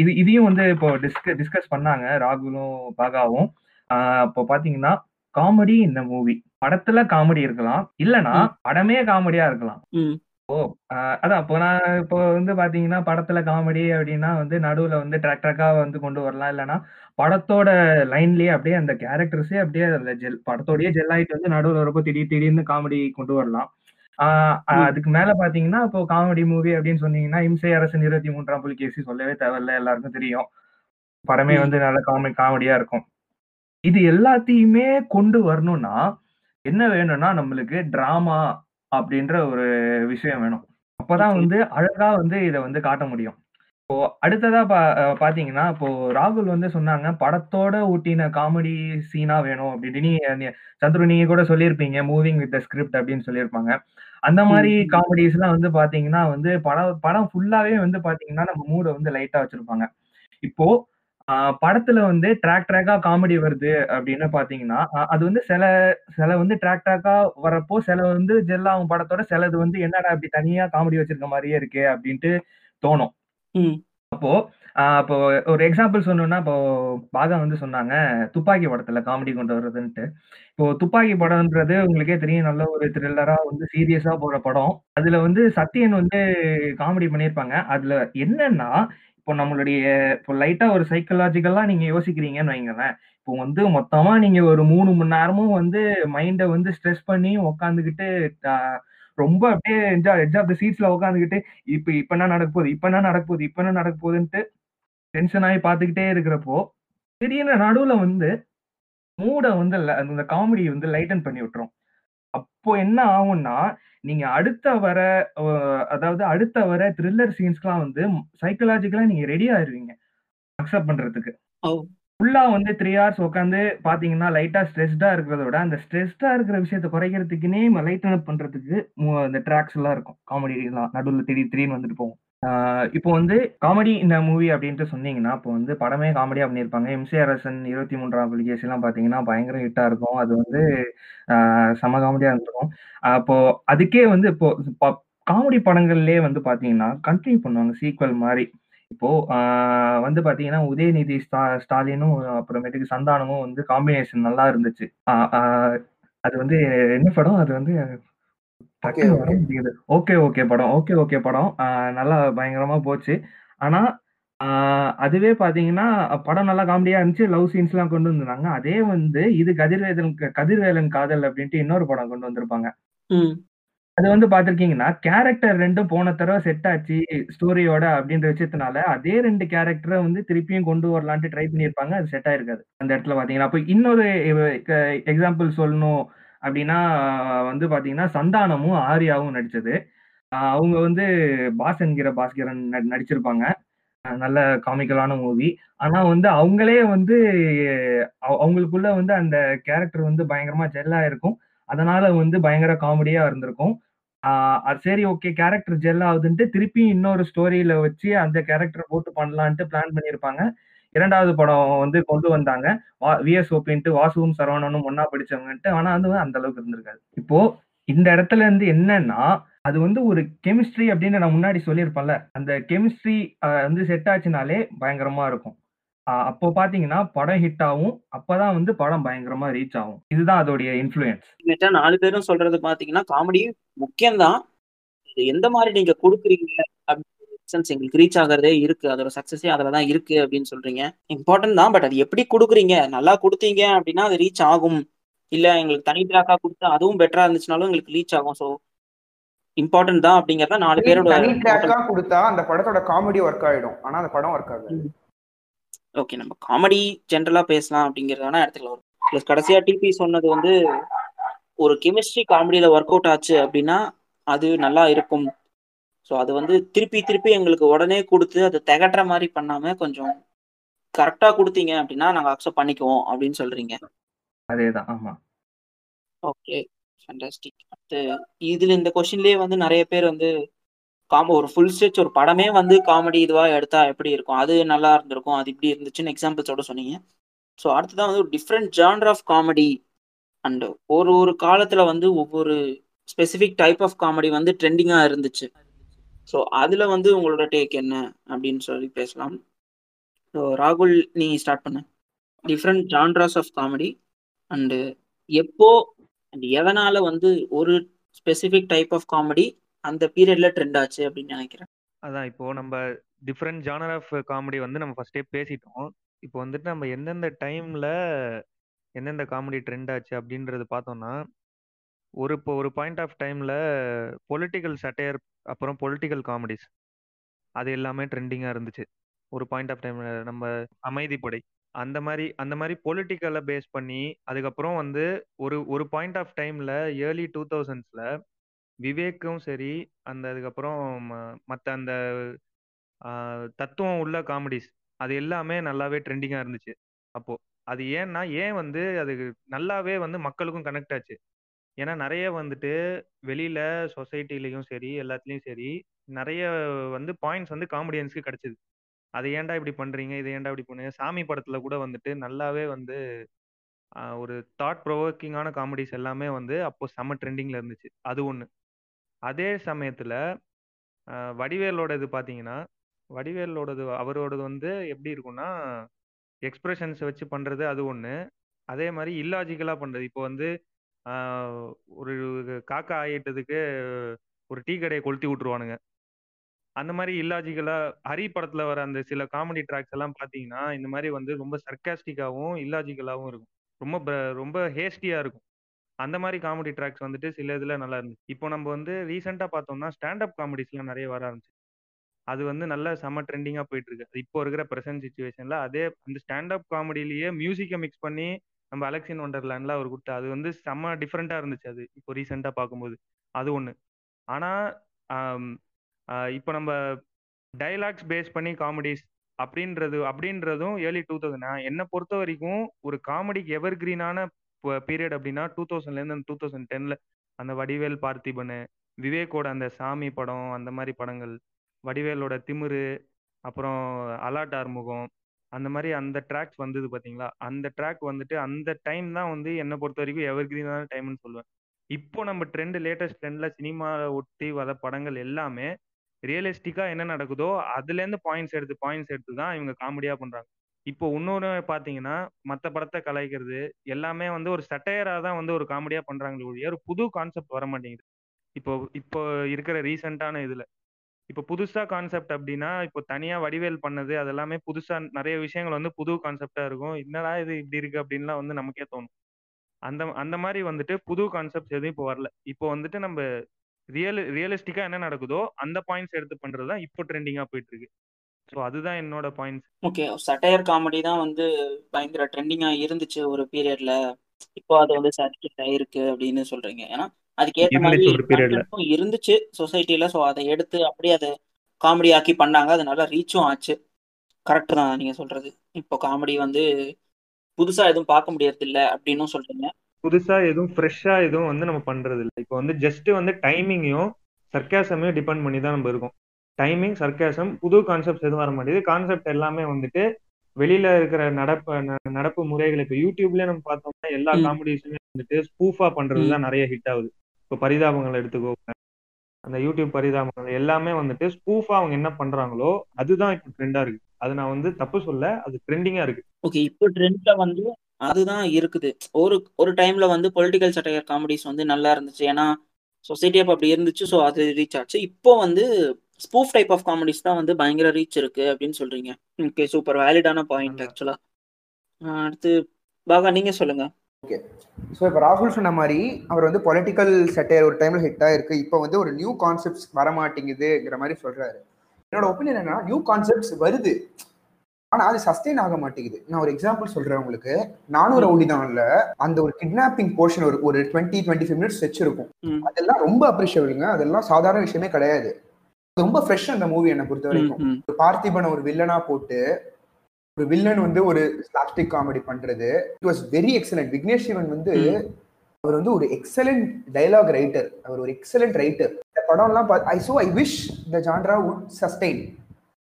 இது இதையும் வந்து இப்போ டிஸ்க டிஸ்கஸ் பண்ணாங்க ராகுலும் பாகாவும். இப்போ பாத்தீங்கன்னா காமெடி இந்த மூவி படத்துல காமெடி இருக்கலாம். இல்லனா. படமே காமெடியா இருக்கலாம். ம் ஆஹ் அதான் இப்போ நான் இப்போ வந்து பாத்தீங்கன்னா படத்துல காமெடி அப்படின்னா வந்து நடுவுல வந்து ட்ராக் ட்ராக்கா வந்து கொண்டு வரலாம். இல்லைன்னா படத்தோட லைன்லயே அப்படியே அந்த கேரக்டர்ஸே அப்படியே அந்த ஜெல் படத்தோடயே ஜெல் ஆயிட்டு வந்து நடுவுல வரப்போ திடீர் திடீர்னு காமெடி கொண்டு வரலாம். ஆஹ் ம். அதுக்கு மேல பாத்தீங்கன்னா இப்போ காமெடி மூவி அப்படின்னு சொன்னீங்கன்னா இம்சை அரசன் இருபத்தி மூன்றாம் புலிகேசி சொல்லவே தேவையில்ல. எல்லாருக்கும் தெரியும். படமே ம். வந்து நல்ல காமெடி காமெடியா இருக்கும். இது எல்லாத்தையுமே கொண்டு வரணும்னா என்ன வேணும்னா நம்மளுக்கு டிராமா அப்படின்ற ஒரு விஷயம் வேணும். அப்பதான். வந்து அழகா வந்து இதை வந்து காட்ட முடியும். இப்போ அடுத்ததா பா பாத்தீங்கன்னா இப்போ ராகுல் வந்து சொன்னாங்க படத்தோட ஊட்டின காமெடி சீனா வேணும் அப்படின்னு சந்துரு நீங்க கூட சொல்லியிருப்பீங்க மூவிங் வித் ஸ்கிரிப்ட் அப்படின்னு சொல்லியிருப்பாங்க. அந்த மாதிரி. காமெடிஸ் எல்லாம் வந்து பாத்தீங்கன்னா வந்து படம் படம் ஃபுல்லாவே வந்து பாத்தீங்கன்னா நம்ம மூட வந்து லைட்டா வச்சிருப்பாங்க. இப்போ படத்துல வந்து ட்ராக் ட்ராக்கா காமெடி வருது அப்படின்னு பாத்தீங்கன்னா அது வந்து சில சில வந்து ட்ராக் ட்ராக்கா வரப்போ சில வந்து ஜெல்லாகும் படத்தோட சிலது வந்து என்னடா இப்படி தனியா காமெடி வச்சிருக்க மாதிரியே இருக்கே அப்படின்ட்டு தோணும். அப்போ இப்போ ஒரு எக்ஸாம்பிள் சொன்னோம்னா இப்போ பாகா வந்து சொன்னாங்க துப்பாக்கி படத்துல காமெடி கொண்டு வர்றதுன்ட்டு. இப்போ துப்பாக்கி படம்ன்றது உங்களுக்கே தெரியும் நல்ல ஒரு த்ரில்லரா வந்து சீரியஸா போற படம். அதுல வந்து சத்யன் வந்து காமெடி பண்ணியிருப்பாங்க அதுல என்னன்னா இப்போ நம்மளுடைய இப்போ லைட்டா ஒரு சைக்கலாஜிக்கலா நீங்க யோசிக்கிறீங்கன்னு வைங்களேன். இப்போ வந்து மொத்தமா நீங்க ஒரு மூணு மணி நேரமும் வந்து மைண்டை வந்து ஸ்ட்ரெஸ் பண்ணி உக்காந்துக்கிட்டு ரொம்ப அப்படியே என்ஜாய் எட்ஜ் ஆஃப் த சீட்ஸ்ல உட்காந்துக்கிட்டு இப்ப இப்ப என்ன நடக்க போகுது இப்ப என்ன நடக்க போகுது இப்ப என்ன நடக்க போகுதுன்ட்டு டென்ஷன் ஆகி பார்த்துக்கிட்டே இருக்கிறப்போ திடீர்னு நடுவுல வந்து மூடை வந்து ல- அந்த காமெடி வந்து லைட்டன் பண்ணி விட்டுரும். அப்போ என்ன ஆகும்னா நீங்க அடுத்த வர அதாவது அடுத்த வர த்ரில்லர் சீன்ஸ்க்குலாம் வந்து சைக்கலாஜிக்கலா நீங்க ரெடி ஆயிருவீங்க அக்செப்ட் பண்றதுக்கு. ஓ. ஃபுல்லா வந்து த்ரீ ஹவர்ஸ் உட்காந்து பாத்தீங்கன்னா லைட்டா ஸ்ட்ரெஸ்டா இருக்கிறத விட அந்த ஸ்ட்ரெஸ்டா இருக்கிற விஷயத்த குறைக்கிறதுக்குனே லைட்டன் அப் பண்றதுக்கு மு- அந்த ட்ராக்ஸ் எல்லாம் இருக்கும். காமெடி எல்லாம் நடுவில் திடீர் திடீர்னு வந்துட்டு போகும். இப்போ வந்து காமெடி இந்த மூவி அப்படின்ட்டு சொன்னீங்கன்னா இப்போ வந்து படமே காமெடியா பண்ணியிருப்பாங்க. எம்சி அரசன் இருபத்தி மூன்றாம் புலிகேசி எல்லாம் பாத்தீங்கன்னா பயங்கர ஹிட்டா இருக்கும். அது வந்து செம காமெடியா இருந்திருக்கும். அப்போ அதுக்கே வந்து இப்போ காமெடி படங்கள்லயே வந்து பாத்தீங்கன்னா கண்டினியூ பண்ணுவாங்க சீக்வல் மாதிரி. இப்போ வந்து பாத்தீங்கன்னா உதயநிதி ஸ்டா ஸ்டாலினும் அப்புறமேட்டுக்கு சந்தானமும் வந்து காம்பினேஷன் நல்லா இருந்துச்சு. அது வந்து என்ன படம்? அது வந்து ஓகே ஓகே. படம் ஓகே ஓகே படம். நல்லா பயங்கரமா போச்சு. ஆனா அதுவே பாத்தீங்கன்னா படம் நல்லா காமெடியா இருந்துச்சு. லவ் சீன்ஸ் எல்லாம் கொண்டு வந்திருந்தாங்க. அதே வந்து இது கதிர்வேதன் கதிர்வேலன் காதல் அப்படின்ட்டு இன்னொரு படம் கொண்டு வந்திருப்பாங்க. அது வந்து பார்த்திருக்கீங்கன்னா, கேரக்டர் 2ம் போன தடவ செட் ஆச்சு ஸ்டோரியோட அப்படின்ற விஷயத்தினால, அதே 2 கேரக்டர வந்து திருப்பியும் கொண்டு வரலான்ட்டு ட்ரை பண்ணியிருப்பாங்க. அது செட் ஆயிருக்காது. அந்த இடத்துல பார்த்தீங்கன்னா, அப்ப இன்னொரு எக்ஸாம்பிள் சொல்லணும். அப்படின்னா வந்து பாத்தீங்கன்னா சந்தானமும், ஆர்யாவும் நடிச்சது. அவங்க வந்து பாஸ் என்கிற பாஸ்கரன் ந நடிச்சிருப்பாங்க. நல்ல காமிக்கலான மூவி. ஆனா வந்து அவங்களே வந்து அவங்களுக்குள்ள வந்து அந்த கேரக்டர் வந்து பயங்கரமா ஜெல்லா இருக்கும் அதனால வந்து பயங்கர காமெடியா இருந்திருக்கும். அது சரி ஓகே கேரக்டர் ஜெல் ஆகுதுன்ட்டு திருப்பியும் இன்னொரு ஸ்டோரியில வச்சு அந்த கேரக்டர் போட்டு பண்ணலான்ட்டு பிளான் பண்ணியிருப்பாங்க. இரண்டாவது படம் வந்து கொண்டு வந்தாங்க. வா விஎஸ்ஓபின்ட்டு வாசுவும், சரவணனும் ஒன்னா படிச்சவங்கன்ட்டு. ஆனா வந்து அந்த அளவுக்கு இருந்திருக்காது. இப்போ இந்த இடத்துல இருந்து என்னன்னா, அது வந்து ஒரு கெமிஸ்ட்ரி அப்படின்னு நான் முன்னாடி சொல்லியிருப்பேன்ல. அந்த கெமிஸ்ட்ரி வந்து செட் ஆச்சுனாலே பயங்கரமா இருக்கும். அப்போ பாத்தீங்கன்னா படம் ஹிட் ஆகும். அப்பதான் வந்து படம் பயங்கரமா ரீச் ஆகும். இதுதான் அதோடைய இன்ஃபுளுயன்ஸ் நாலு பேரும் சொல்றது பாத்தீங்கன்னா காமெடி முக்கியம் தான். எந்த மாதிரி நீங்க குடுக்குறீங்க அப்படின்னு சென்ஸ் எங்களுக்கு ரீச் ஆகுறதே இருக்கு. அதோட சக்சஸே அதுல தான் இருக்கு அப்படின்னு சொல்றீங்க. இம்பார்ட்டன்ட் தான். பட் அது எப்படி குடுக்குறீங்க? நல்லா குடுத்தீங்க அப்படின்னா அது ரீச் ஆகும். இல்ல எங்களுக்கு தனி ட்ராக்கா குடுத்தா அதுவும் பெட்டரா இருந்துச்சுனாலும் எங்களுக்கு ரீச் ஆகும். ஸோ இம்பார்ட்டன்ட் தான் அப்படிங்கிறது தான் 4 தனி பேரோட தனி ட்ராக்கா குடுத்தா அந்த படத்தோட காமெடி ஒர்க் ஆயிடும். ஆனா அந்த படம் ஒர்க் ஆகாது. ஓகே நம்ம காமெடி ஜென்ரலா பேசலாம் அப்படிங்கிறது வேணா எடுத்துக்கலாம். பிளஸ் கடைசியா டிபி சொன்னது வந்து ஒரு கெமிஸ்ட்ரி காமெடியில ஒர்க் அவுட் ஆச்சு அப்படின்னா, அது நல்லா இருக்கும். ஸோ அது வந்து திருப்பி திருப்பி எங்களுக்கு உடனே குடுத்து அது தெகட்டுற மாரி பண்ணாம கொஞ்சம் கரெக்ட்டா குடுத்தீங்க அப்படின்னா, நாங்க அக்செப்ட் பண்ணிக்குவோம் அப்படின்னு சொல்றீங்க. அதேதான். ஆமா. ஓகே. ஃபேன்டாஸ்டிக். அடுத்து இதுல இந்த கொஸ்டின்லயே வந்து நெறைய பேர் வந்து காம ஒரு ஃபுல் ஸ்ட்ரெச் ஒரு படமே வந்து காமெடி இதுவா எடுத்தா எப்படி இருக்கும்? அது நல்லா இருந்திருக்கும். அது இப்படி இருந்துச்சுன்னு எக்ஸாம்பிள்ஸோட சொன்னீங்க. ஸோ அடுத்ததா வந்து ஒரு different genre of comedy and ஒரு ஒரு காலத்துல வந்து ஒவ்வொரு ஸ்பெசிஃபிக் டைப் ஆஃப் காமெடி வந்து ட்ரெண்டிங்கா இருந்துச்சு. ஸோ அதில் வந்து உங்களோட டேக் என்ன அப்படின்னு சொல்லி பேசலாம். ஸோ ராகுல் நீ ஸ்டார்ட் பண்ண different genres of comedy and எப்போ அண்ட் எதனால் வந்து ஒரு ஸ்பெசிஃபிக் டைப் ஆஃப் காமெடி அந்த பீரியடில் ட்ரெண்ட் ஆச்சு அப்படின்னு நினைக்கிறேன். அதான் இப்போ நம்ம டிஃப்ரெண்ட் ஜானர் ஆஃப் காமெடி வந்து நம்ம ஃபர்ஸ்ட்டே பேசிட்டோம். இப்போ வந்துட்டு நம்ம எந்தெந்த டைமில் எந்தெந்த காமெடி ட்ரெண்ட் ஆச்சு அப்படின்றது பார்த்தோம்னா, ஒரு இப்போ ஒரு பாயிண்ட் ஆஃப் டைமில் பொலிட்டிக்கல் சட்டையர் அப்புறம் பொலிட்டிக்கல் காமெடிஸ் அது எல்லாமே ட்ரெண்டிங்காக இருந்துச்சு. ஒரு பாயிண்ட் ஆஃப் டைமில் நம்ம அமைதிப்படை அந்த மாதிரி அந்த மாதிரி பொலிட்டிக்கலை பேஸ் பண்ணி அதுக்கப்புறம் வந்து ஒரு ஒரு பாயிண்ட் ஆஃப் டைம்ல ஏர்லி 2000ஸ்ல விவேக்கும் சரி, அந்த அதுக்கப்புறம் ம அந்த தத்துவம் உள்ள காமெடிஸ் அது எல்லாமே நல்லாவே ட்ரெண்டிங்காக இருந்துச்சு அப்போது அது ஏன்னா, ஏன் வந்து அது நல்லாவே வந்து மக்களுக்கும் கனெக்ட் ஆச்சு. ஏன்னா நெறைய வந்துட்டு வெளியில சொசைட்டிலயும் சரி, எல்லாத்துலயும் சரி, நெறைய வந்து பாயிண்ட்ஸ் வந்து காமெடியன்ஸ்க்கு கிடைச்சது. "அத ஏன்டா இப்படி பண்றீங்க? இத ஏன்டா இப்படி பண்ணுங்க?" சாமி படத்துல கூட வந்துட்டு நல்லாவே வந்து அ ஒரு தாட் ப்ரொவோக்கிங்கான காமெடிஸ் எல்லாமே வந்து அப்போ செம்ம ட்ரெண்டிங்ல இருந்துச்சு. அது ஒண்ணு. அதே சமயத்துல அ வடிவேலோடது பார்த்தீங்கன்னா, வடிவேலோடது அவரோடது வந்து எப்படி இருக்கும்னா, எக்ஸ்பிரஷன்ஸ் வச்சு பண்றது அது ஒண்ணு. அதே மாரி இல்லாஜிக்கலா பண்றது. இப்போ வந்து ஒரு காக்கா ஆயிட்டதுக்கு ஒரு டீ கடையை கொளுத்தி விட்டுருவானுங்க. அந்த மாதிரி இல்லாஜிக்கலா ஹரி படத்துல வர அந்த சில காமெடி ட்ராக்ஸ் எல்லாம் பார்த்தீங்கன்னா, இந்த மாதிரி வந்து ரொம்ப சர்க்காஸ்டிக்காகவும் இல்லாஜிக்கலாகவும் இருக்கும். ரொம்ப ரொம்ப ஹேஸ்டியா இருக்கும். அந்த மாதிரி காமெடி ட்ராக்ஸ் வந்துட்டு சில இதுல நல்லா இருந்துச்சு. இப்போ நம்ம வந்து ரீசெண்டாக பார்த்தோம்னா, ஸ்டாண்ட் அப் காமெடிஸ்லாம் நிறைய வர ஆரம்பிச்சு அது வந்து நல்ல செம்ம ட்ரெண்டிங்காக போயிட்டு இருக்கு. இப்போ இருக்கிற ப்ரெசன்ட் சுச்சுவேஷனில் அதே அந்த ஸ்டாண்ட் அப் மியூசிக்கை மிக்ஸ் பண்ணி நம்ம அலெக்சின் ஒண்டர்லேண்ட்ல அவர் அவரு அது வந்து செம்ம டிஃப்ரெண்டா இருந்துச்சு அது. இப்போ ரீசெண்டா பார்க்கும்போது. அது ஒண்ணு. ஆனா, இப்போ நம்ம டைலாக்ஸ் பேஸ் பண்ணி காமெடிஸ் அப்படின்றது அப்படின்றதும் ஏர்லி 2000 நான் பொறுத்த வரைக்கும் ஒரு காமெடிக்கு எவர் கிரீனான ப பீரியட் அப்படின்னா 2000லேருந்து அந்த 2010ல அந்த வடிவேல் பார்த்திபனு, விவேக்கோட அந்த சாமி படம் அந்த மாதிரி படங்கள், வடிவேலோட திமிரு, அப்புறம் அலாட் ஆறுமுகம் அந்த மாரி அந்த ட்ராக்ஸ் வந்தது பார்த்தீங்களா? அந்த ட்ராக் வந்துட்டு அந்த டைம் தான் வந்து என்ன பொறுத்தவரைக்கும் எவர் கிரீனான டைம்ன்னு சொல்லுவேன். இப்போ நம்ம ட்ரெண்ட் லேட்டஸ்ட் ட்ரெண்ட்ல சினிமாவ ஒட்டி வர படங்கள் எல்லாமே ரியலிஸ்டிக்கா என்ன நடக்குதோ அதுலேருந்து பாயிண்ட்ஸ் எடுத்து பாயிண்ட்ஸ் எடுத்து தான் இவங்க காமெடியா பண்றாங்க. இப்போ இன்னொன்னு பார்த்தீங்கன்னா, மத்த படத்த கலாய்க்கிறது எல்லாமே வந்து ஒரு சட்டையரா தான் வந்து ஒரு காமெடியா பண்றாங்களே ஒழிய, ஒரு புது கான்செப்ட் வர மாட்டேங்குது. இப்போ இப்போ இருக்கிற ரீசென்ட்டான இதுல. இப்போ புதுசா கான்செப்ட் அப்டின்னா, இப்போ தனியா வடிவேல் பண்ணது அது எல்லாமே புதுசா நெறைய விஷயங்கள் வந்து புது கான்செப்டா இருக்கும். என்னடா இது இப்படி இருக்கு அப்படின்லாம் வந்து நமக்கே தோணும். அந்த அந்த மாரி வந்துட்டு புது கான்செப்ட்ஸ் எதுவும் இப்போ வரல. இப்போ வந்துட்டு நம்ப ரியல் ரியலிஸ்டிக்கா என்ன நடக்குதோ அந்த பாயிண்ட்ஸ் எடுத்து பண்றதுதான் இப்போ ட்ரெண்டிங்கா போயிட்டு இருக்கு ஸோ அதுதான் என்னோட பாயிண்ட்ஸ் ஓகே சட்டையர் காமெடி தான் வந்து பயங்கர ட்ரெண்டிங்கா இருந்துச்சு ஒரு பீரியட்ல இப்போ அது வந்து சாட்டிஸ்ஃபை ஆயிருக்கு அப்படின்னு சொல்றீங்க ஏன்னா அதுக்கேற்ற மாதிரி இருந்துச்சு சொசைட்டில ஸோ அதை எடுத்து அப்படியே அதை காமெடி ஆக்கி பண்ணாங்க. அது நல்லா ரீச்சும் ஆச்சு. கரெக்ட் தான் நீங்க சொல்றது. இப்போ காமெடி வந்து புதுசா எதுவும் பார்க்க முடியறது இல்ல அப்படின்னும் சொல்றீங்க. புதுசா எதுவும் ஃப்ரெஷ்ஷா எதுவும் வந்து நம்ம பண்றது இல்லை இப்போ வந்து ஜஸ்ட் வந்து டைமிங்கையும் சர்க்காசமையும் டிபெண்ட் பண்ணி தான் நம்ம இருக்கோம். டைமிங் சர்க்காசம் புது கான்செப்ட் எதுவும் வர மாட்டேங்குது. கான்செப்ட் எல்லாமே வந்துட்டு வெளியில இருக்கிற நடப்பு நடப்பு முறைகள் இப்போ நம்ம பார்த்தோம்னா எல்லா. காமெடிஸுமே வந்துட்டு ஸ்பூஃபா பண்றது தான் நிறைய ஹிட் ஆகுது. இப்போ பரிதாபங்கள் எடுத்துக்கோங்க அந்த யூடியூப் பரிதாபங்கள் எல்லாமே வந்துட்டு ஸ்பூஃபா அவங்க என்ன பண்றாங்களோ அதுதான் இப்போ ட்ரெண்டா இருக்கு. அது நான் வந்து தப்பு சொல்ல அது ட்ரெண்டிங்கா இருக்கு. ஓகே இப்போ ட்ரெண்ட்ல வந்து அதுதான் இருக்குது. ஒரு ஒரு டைம்ல வந்து பொலிட்டிக்கல் சட்டையர் காமெடிஸ் வந்து நல்லா இருந்துச்சு. ஏன்னா சொசைட்டி அப்போ அப்படி இருந்துச்சு ஸோ அது ரீச் ஆச்சு. இப்போ வந்து ஸ்பூஃப் டைப் ஆஃப் காமெடிஸ் தான் வந்து பயங்கர ரீச் இருக்கு அப்படின்னு சொல்றீங்க. ஓகே சூப்பர் வேலிடான பாயிண்ட். ஆக்சுவலா அடுத்து பாகா நீங்க சொல்லுங்க. ஸோ இப்போ ராகுல் சொன்ன மாதிரி அவர் வந்து பொலிட்டிக்கல் சட்டையர் ஒரு டைம்ல ஹிட் ஆயிருக்கு. இப்போ வந்து ஒரு நியூ கான்செப்ட்ஸ் வர மாட்டேங்குதுங்கிற மாதிரி சொல்றாரு. என்னோட ஒப்பீனியன் என்னன்னா நியூ கான்செப்ட்ஸ் வருது. ஆனா அது சஸ்டெயின் ஆக மாட்டேங்குது. நான் ஒரு எக்ஸாம்பிள் சொல்றேன் உங்களுக்கு. நானூறு ரவுடிதான்ல அந்த ஒரு கிட்னாப்பிங் போர்ஷன் ஒரு ஒரு டுவெண்ட்டி டுவெண்ட்டி ஃபைவ் மினிட்ஸ் வச்சிருக்கும். அதெல்லாம் ரொம்ப அப்ரிஷியபிளுங்க அதெல்லாம் சாதாரண விஷயமே கிடையாது. ரொம்ப ஃப்ரெஷ் அந்த மூவி என்னை பொறுத்த வரைக்கும் பார்த்திபனை ஒரு வில்லனா போட்டு ஒரு வில்லன் வந்து ஒரு ஸ்லாஸ்டிக் காமெடி பண்றது. It was very excellent Vignesh Shivan வந்து. அவர் வந்து ஒரு எக்ஸலண்ட் டைலாக் ரைட்டர் அவர் ஒரு எக்ஸலண்ட் ரைட்டர் இந்த படம்லாம் I so I wish the genre would sustain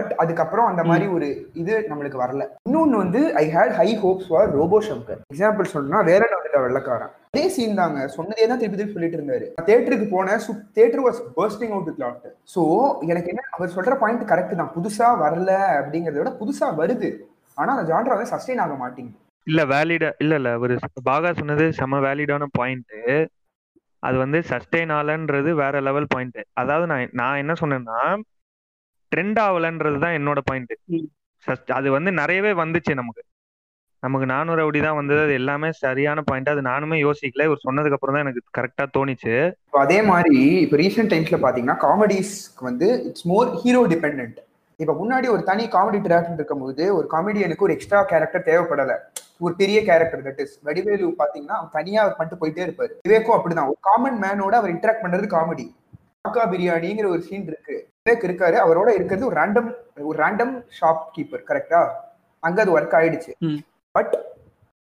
but அதுக்கப்புறம் அந்த மாதிரி ஒரு இது நம்மளுக்கு வரல. இன்னொன்னு வந்து I had high hopes for Robo Shankar example சொன்னா வேற வந்துட்ட வெள்ளக்காரன். அதே சீன் தாங்க. சொன்னதே தான் திருப்பி திருப்பி சொல்லிட்டு இருந்தாரு. தேட்டருக்கு போனேன். Theatre was bursting out with lot so எனக்கு என்ன அவர் சொல்ற பாயிண்ட் கரெக்ட் தான். புதுசா வரல அப்படிங்கறத விட புதுசா வருது. ஆனா அந்த ஜான்ரா வந்து சஸ்டெயின் ஆக மாட்டேங்குது. இல்ல வேலிடா இல்ல இல்ல. ஒரு பாகா சொன்னது செம வேலிடான பாயிண்ட் அது வந்து சஸ்டெயின் ஆகலன்றது வேற லெவல் பாயிண்ட் அதாவது நான் நான் என்ன சொன்னேன்னா ட்ரெண்ட் ஆகலன்றது தான் என்னோட பாயிண்ட். அது வந்து நிறையவே வந்துச்சு நமக்கு. நமக்கு நானூறு அப்படி தான் வந்தது. அது எல்லாமே சரியான பாயிண்ட் அது நானுமே யோசிக்கல. இவர் சொன்னதுக்கு அப்புறம் தான் எனக்கு கரெக்டா தோணுச்சு. அதே மாதிரி இப்போ ரீசெண்ட் டைம்ஸ்ல பாத்தீங்கன்னா காமெடிஸ்க்கு வந்து இட்ஸ் மோர் ஹீரோ டிபெண்ட் இப்போ முன்னாடி ஒரு தனி காமெடி ட்ராக்னு இருக்கும்போது ஒரு காமெடியனுக்கு ஒரு எக்ஸ்ட்ரா கேரக்டர் தேவைப்படல. ஒரு பெரிய கேரக்டர் தட் இஸ் வடிவேலு பாத்தீங்கன்னா அவர் தனியா அவர் பண்ணிட்டு போயிட்டே இருப்பாரு. விவேக்கும் அப்படிதான். ஒரு காமன் மேனோட அவர் இன்டராக்ட் பண்றது காமெடி காக்கா பிரியாணிங்கிற ஒரு சீன் இருக்கு. விவேக் இருக்காரு. அவரோட இருக்கிறது ஒரு ரேண்டம் ஒரு ரேண்டம் ஷாப் கீப்பர் கரெக்டா அங்க அது ஒர்க் ஆயிடுச்சு. பட்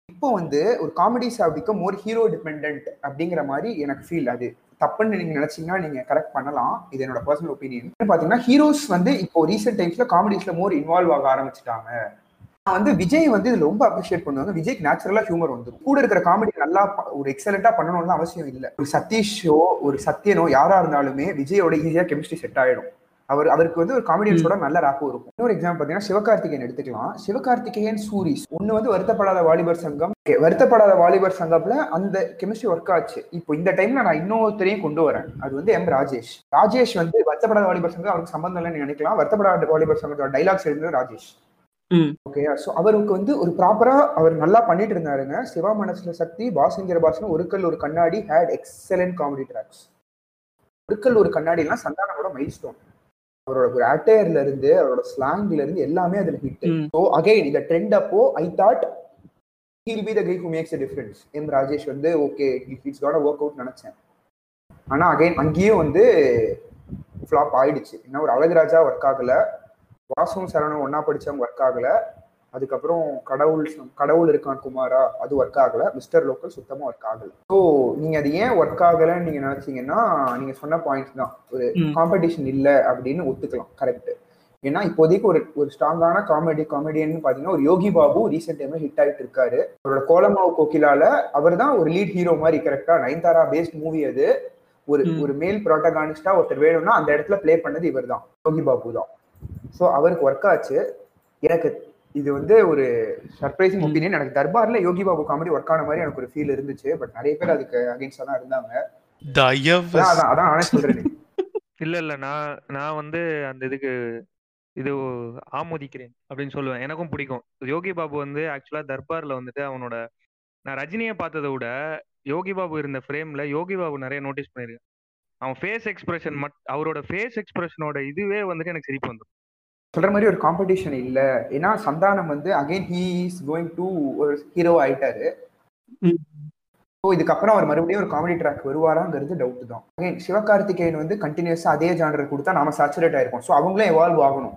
இப்போ வந்து ஒரு comedies become more hero depend அப்படிங்கிற மாதிரி எனக்கு ஃபீல் அது. தப்புன்னு நீங்க நினைச்சீங்கன்னா நீங்க கரெக்ட் பண்ணலாம். இது என்னோட பர்சனல் ஒப்பீனியன் பாத்தீங்கன்னா ஹீரோஸ் வந்து இப்போ ரீசெண்ட் டைம்ஸ்ல காமெடிஸ்ல மோர் இன்வால்வ் ஆக ஆரம்பிச்சிட்டாங்க. நான் வந்து விஜய் வந்து இதுல ரொம்ப அப்ரிஷியேட் பண்ணுவாங்க. விஜய்க்கு நேச்சுரலா ஹியூமர் வந்துடும் கூட இருக்கிற காமெடி நல்லா ஒரு எக்ஸலண்டா பண்ணணும்னு அவசியம் இல்லை. ஒரு சதீஷோ ஒரு சத்யனோ யாரா இருந்தாலுமே விஜயோட ஈஸியா கெமிஸ்ட்ரி செட் ஆயிடும். அவர் அவருக்கு வந்து ஒரு காமெடியன்ஸோட நல்ல ராப்பு இருக்கும். இன்னொரு எக்ஸாம்பிள் பாத்தீங்கன்னா சிவகார்த்திகேயன் எடுத்துக்கலாம். சிவகார்த்திகேயன் சூரிஸ் ஒன்னு வந்து வருத்தப்படாத வாலிபர் சங்கம். வருத்தப்படாத வாலிபர் சங்கம்ல அந்த கெமிஸ்ட்ரி ஒர்க் ஆச்சு. இப்போ இந்த டைம்ல நான் இன்னொருத்தரையும் கொண்டு வரேன். அது வந்து எம் ராஜேஷ். ராஜேஷ் வந்து வருத்தப்படாத வாலிபர் சங்கம் அவருக்கு சம்பந்தம் இல்லைன்னு நினைக்கலாம். வருத்தப்படாத வாலிபர் சங்கத்தோட டைலாக்ஸ் எழுந்தது ராஜேஷ். ஓகே ஸோ அவருக்கு வந்து ஒரு ப்ராப்பரா அவர் நல்லா பண்ணிட்டு இருந்தாருங்க. சிவா மனசுல சக்தி பாசுங்கிற பாசன் ஒரு கல் ஒரு கண்ணாடி ஹேட் எக்ஸலன்ட் காமெடி ட்ராக்ஸ் ஒரு கல் ஒரு கண்ணாடிலாம் சந்தானமோட மைல்ஸ்டோன் அவரோட ஒரு அட்டையர்ல இருந்து அவரோட ஸ்லாங்ல இருந்து எல்லாமே அதுல ஹிட். ஸோ அகைன் இந்த ட்ரெண்ட் அப்போ I thought he'll be the guy who makes a difference M Rajesh வந்து okay it's got work out நினைச்சேன். ஆனா அகைன் அங்கேயும் வந்து ஃப்ளாப் ஆயிடுச்சு. என்ன ஒரு அழகுராஜா ஒர்க் ஆகல. வாசுவும் சரவணும் ஒன்னா படிச்சவங்க ஒர்க் ஆகல. அதுக்கப்புறம் கடவுள் கடவுள் இருக்கான் குமாரா அது ஒர்க் ஆகல. மிஸ்டர் லோக்கல் சுத்தமா ஒர்க் ஆகல. ஸோ நீங்க அது ஏன் ஒர்க் ஆகலன்னு நீங்க நினைச்சீங்கன்னா நீங்க சொன்ன பாயிண்ட் தான். ஒரு. காம்படிஷன் இல்ல அப்படின்னு ஒத்துக்கலாம் கரெக்ட் ஏன்னா இப்போதைக்கு ஒரு ஒரு ஸ்ட்ராங்கான காமெடி காமெடியன் பாத்தீங்கன்னா ஒரு யோகி பாபு ரீசெண்ட் டைம்ல ஹிட் ஆயிட்டு இருக்காரு. அவரோட கோலமாவு கோகிலால அவர் தான் ஒரு லீட் ஹீரோ மாதிரி கரெக்டா நயன்தாரா பேஸ்ட் மூவி அது. ஒரு. ஒரு மேல் ப்ரோட்டகானிஸ்டா ஒருத்தர் வேணும்னா அந்த இடத்துல ப்ளே பண்ணது இவர் தான் யோகி பாபு தான். ஸோ அவருக்கு ஒர்க் ஆச்சு. எனக்கு இது வந்து ஒரு சர்ப்ரைசிங். ஒப்பீனியன் எனக்கு தர்பார்ல யோகி பாபு காமெடி ஒர்க் ஆன மாதிரி எனக்கு ஒரு ஃபீல் இருந்துச்சு. பட் நிறைய பேர் அதுக்கு அகைன்ஸ்டா தான் இருந்தாங்க. அதான் அதான் நானே சொல்றேன். இல்ல இல்ல. நான் நான் வந்து அந்த இதுக்கு இது ஆமோதிக்கிறேன் அப்படின்னு சொல்லுவேன். எனக்கும் பிடிக்கும். யோகி பாபு வந்து ஆக்சுவலா தர்பார்ல வந்துட்டு அவனோட நான் ரஜினியை பார்த்ததை விட யோகி பாபு இருந்த ஃப்ரேம்ல யோகி பாபு நிறைய நோட்டீஸ் பண்ணிருக்கேன் அவன் ஃபேஸ் எக்ஸ்பிரஷன் மட் அவரோட ஃபேஸ் எக்ஸ்பிரஷனோட இதுவே வந்துட்டு எனக்கு சிரிப்பு வந்துடும் சொல்ற மாதிரி ஒரு காம்படிஷன் இல்ல. ஏன்னா சந்தானம் வந்து again he is going to ஒரு ஹீரோ ஆயிட்டாரு. ஸோ இதுக்கப்புறம் அவர் மறுபடியும் ஒரு காமெடி ட்ராக் வருவாராங்கிறது டவுட் தான். அகைன் சிவகார்த்திகேயன் வந்து கண்டினியூஸா அதே ஜானர் கொடுத்தா நாம சாச்சுரேட் ஆயிருப்போம். ஸோ அவங்களே எவால்வ் ஆகணும்.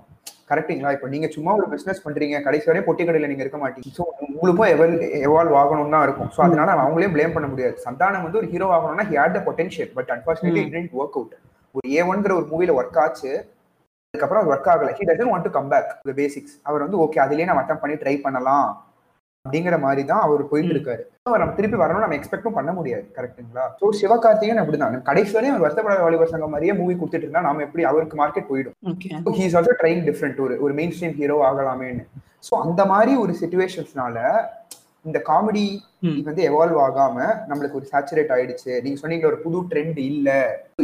கரெக்ட்டுங்களா இப்போ நீங்க சும்மா ஒரு பிசினஸ் பண்றீங்க. கடைசி வரையும் பொட்டி கடையில நீங்க இருக்க மாட்டீங்க. ஸோ உங்களுக்கும் எவல் எவால்வ் ஆகணும் தான் இருக்கும். ஸோ அதனால அவங்களையும் ப்ளேம் பண்ண முடியாது. சந்தானம் வந்து ஒரு ஹீரோ ஆகணும்னா he had the potential but unfortunately. It work out ஒரு ஏ ஒன்ங்கிற ஒரு மூவில ஒர்க் ஆச்சு. அதுக்கப்புறம் அது ஒர்க் ஆகல. He doesn't want to come back the basics அவர் வந்து ஓகே அதுலயே நம்ம அட்டம் பண்ணி ட்ரை பண்ணலாம். அப்படிங்கிற மாதிரி தான் அவர் போயிட்டு. இருக்காரு நம்ம திருப்பி வரணும் நம்ம எக்ஸ்பெக்டும் பண்ண முடியாது. கரெக்ட்டுங்களா ஸோ சிவகார்த்திகேயன் அப்படிதான். கடைசி வரையும் அவர் வருத்தப்படாத வாலிபர் சங்கம் மாதிரியே மூவி கொடுத்துட்டு இருந்தா நாம எப்படி அவருக்கு மார்க்கெட் போயிடும். He is also trying different ஒரு ஒரு மெயின் ஸ்ட்ரீம் ஹீரோ ஆகலாமேன்னு. ஸோ அந்த மாதிரி ஒரு சுச்சுவேஷன்ஸ்னால இந்த காமெடி. வந்து எவால்வ் ஆகாம நம்மளுக்கு ஒரு சேச்சுரேட் ஆயிடுச்சு. நீங்க சொன்னீங்க ஒரு புது ட்ரெண்ட் இல்ல.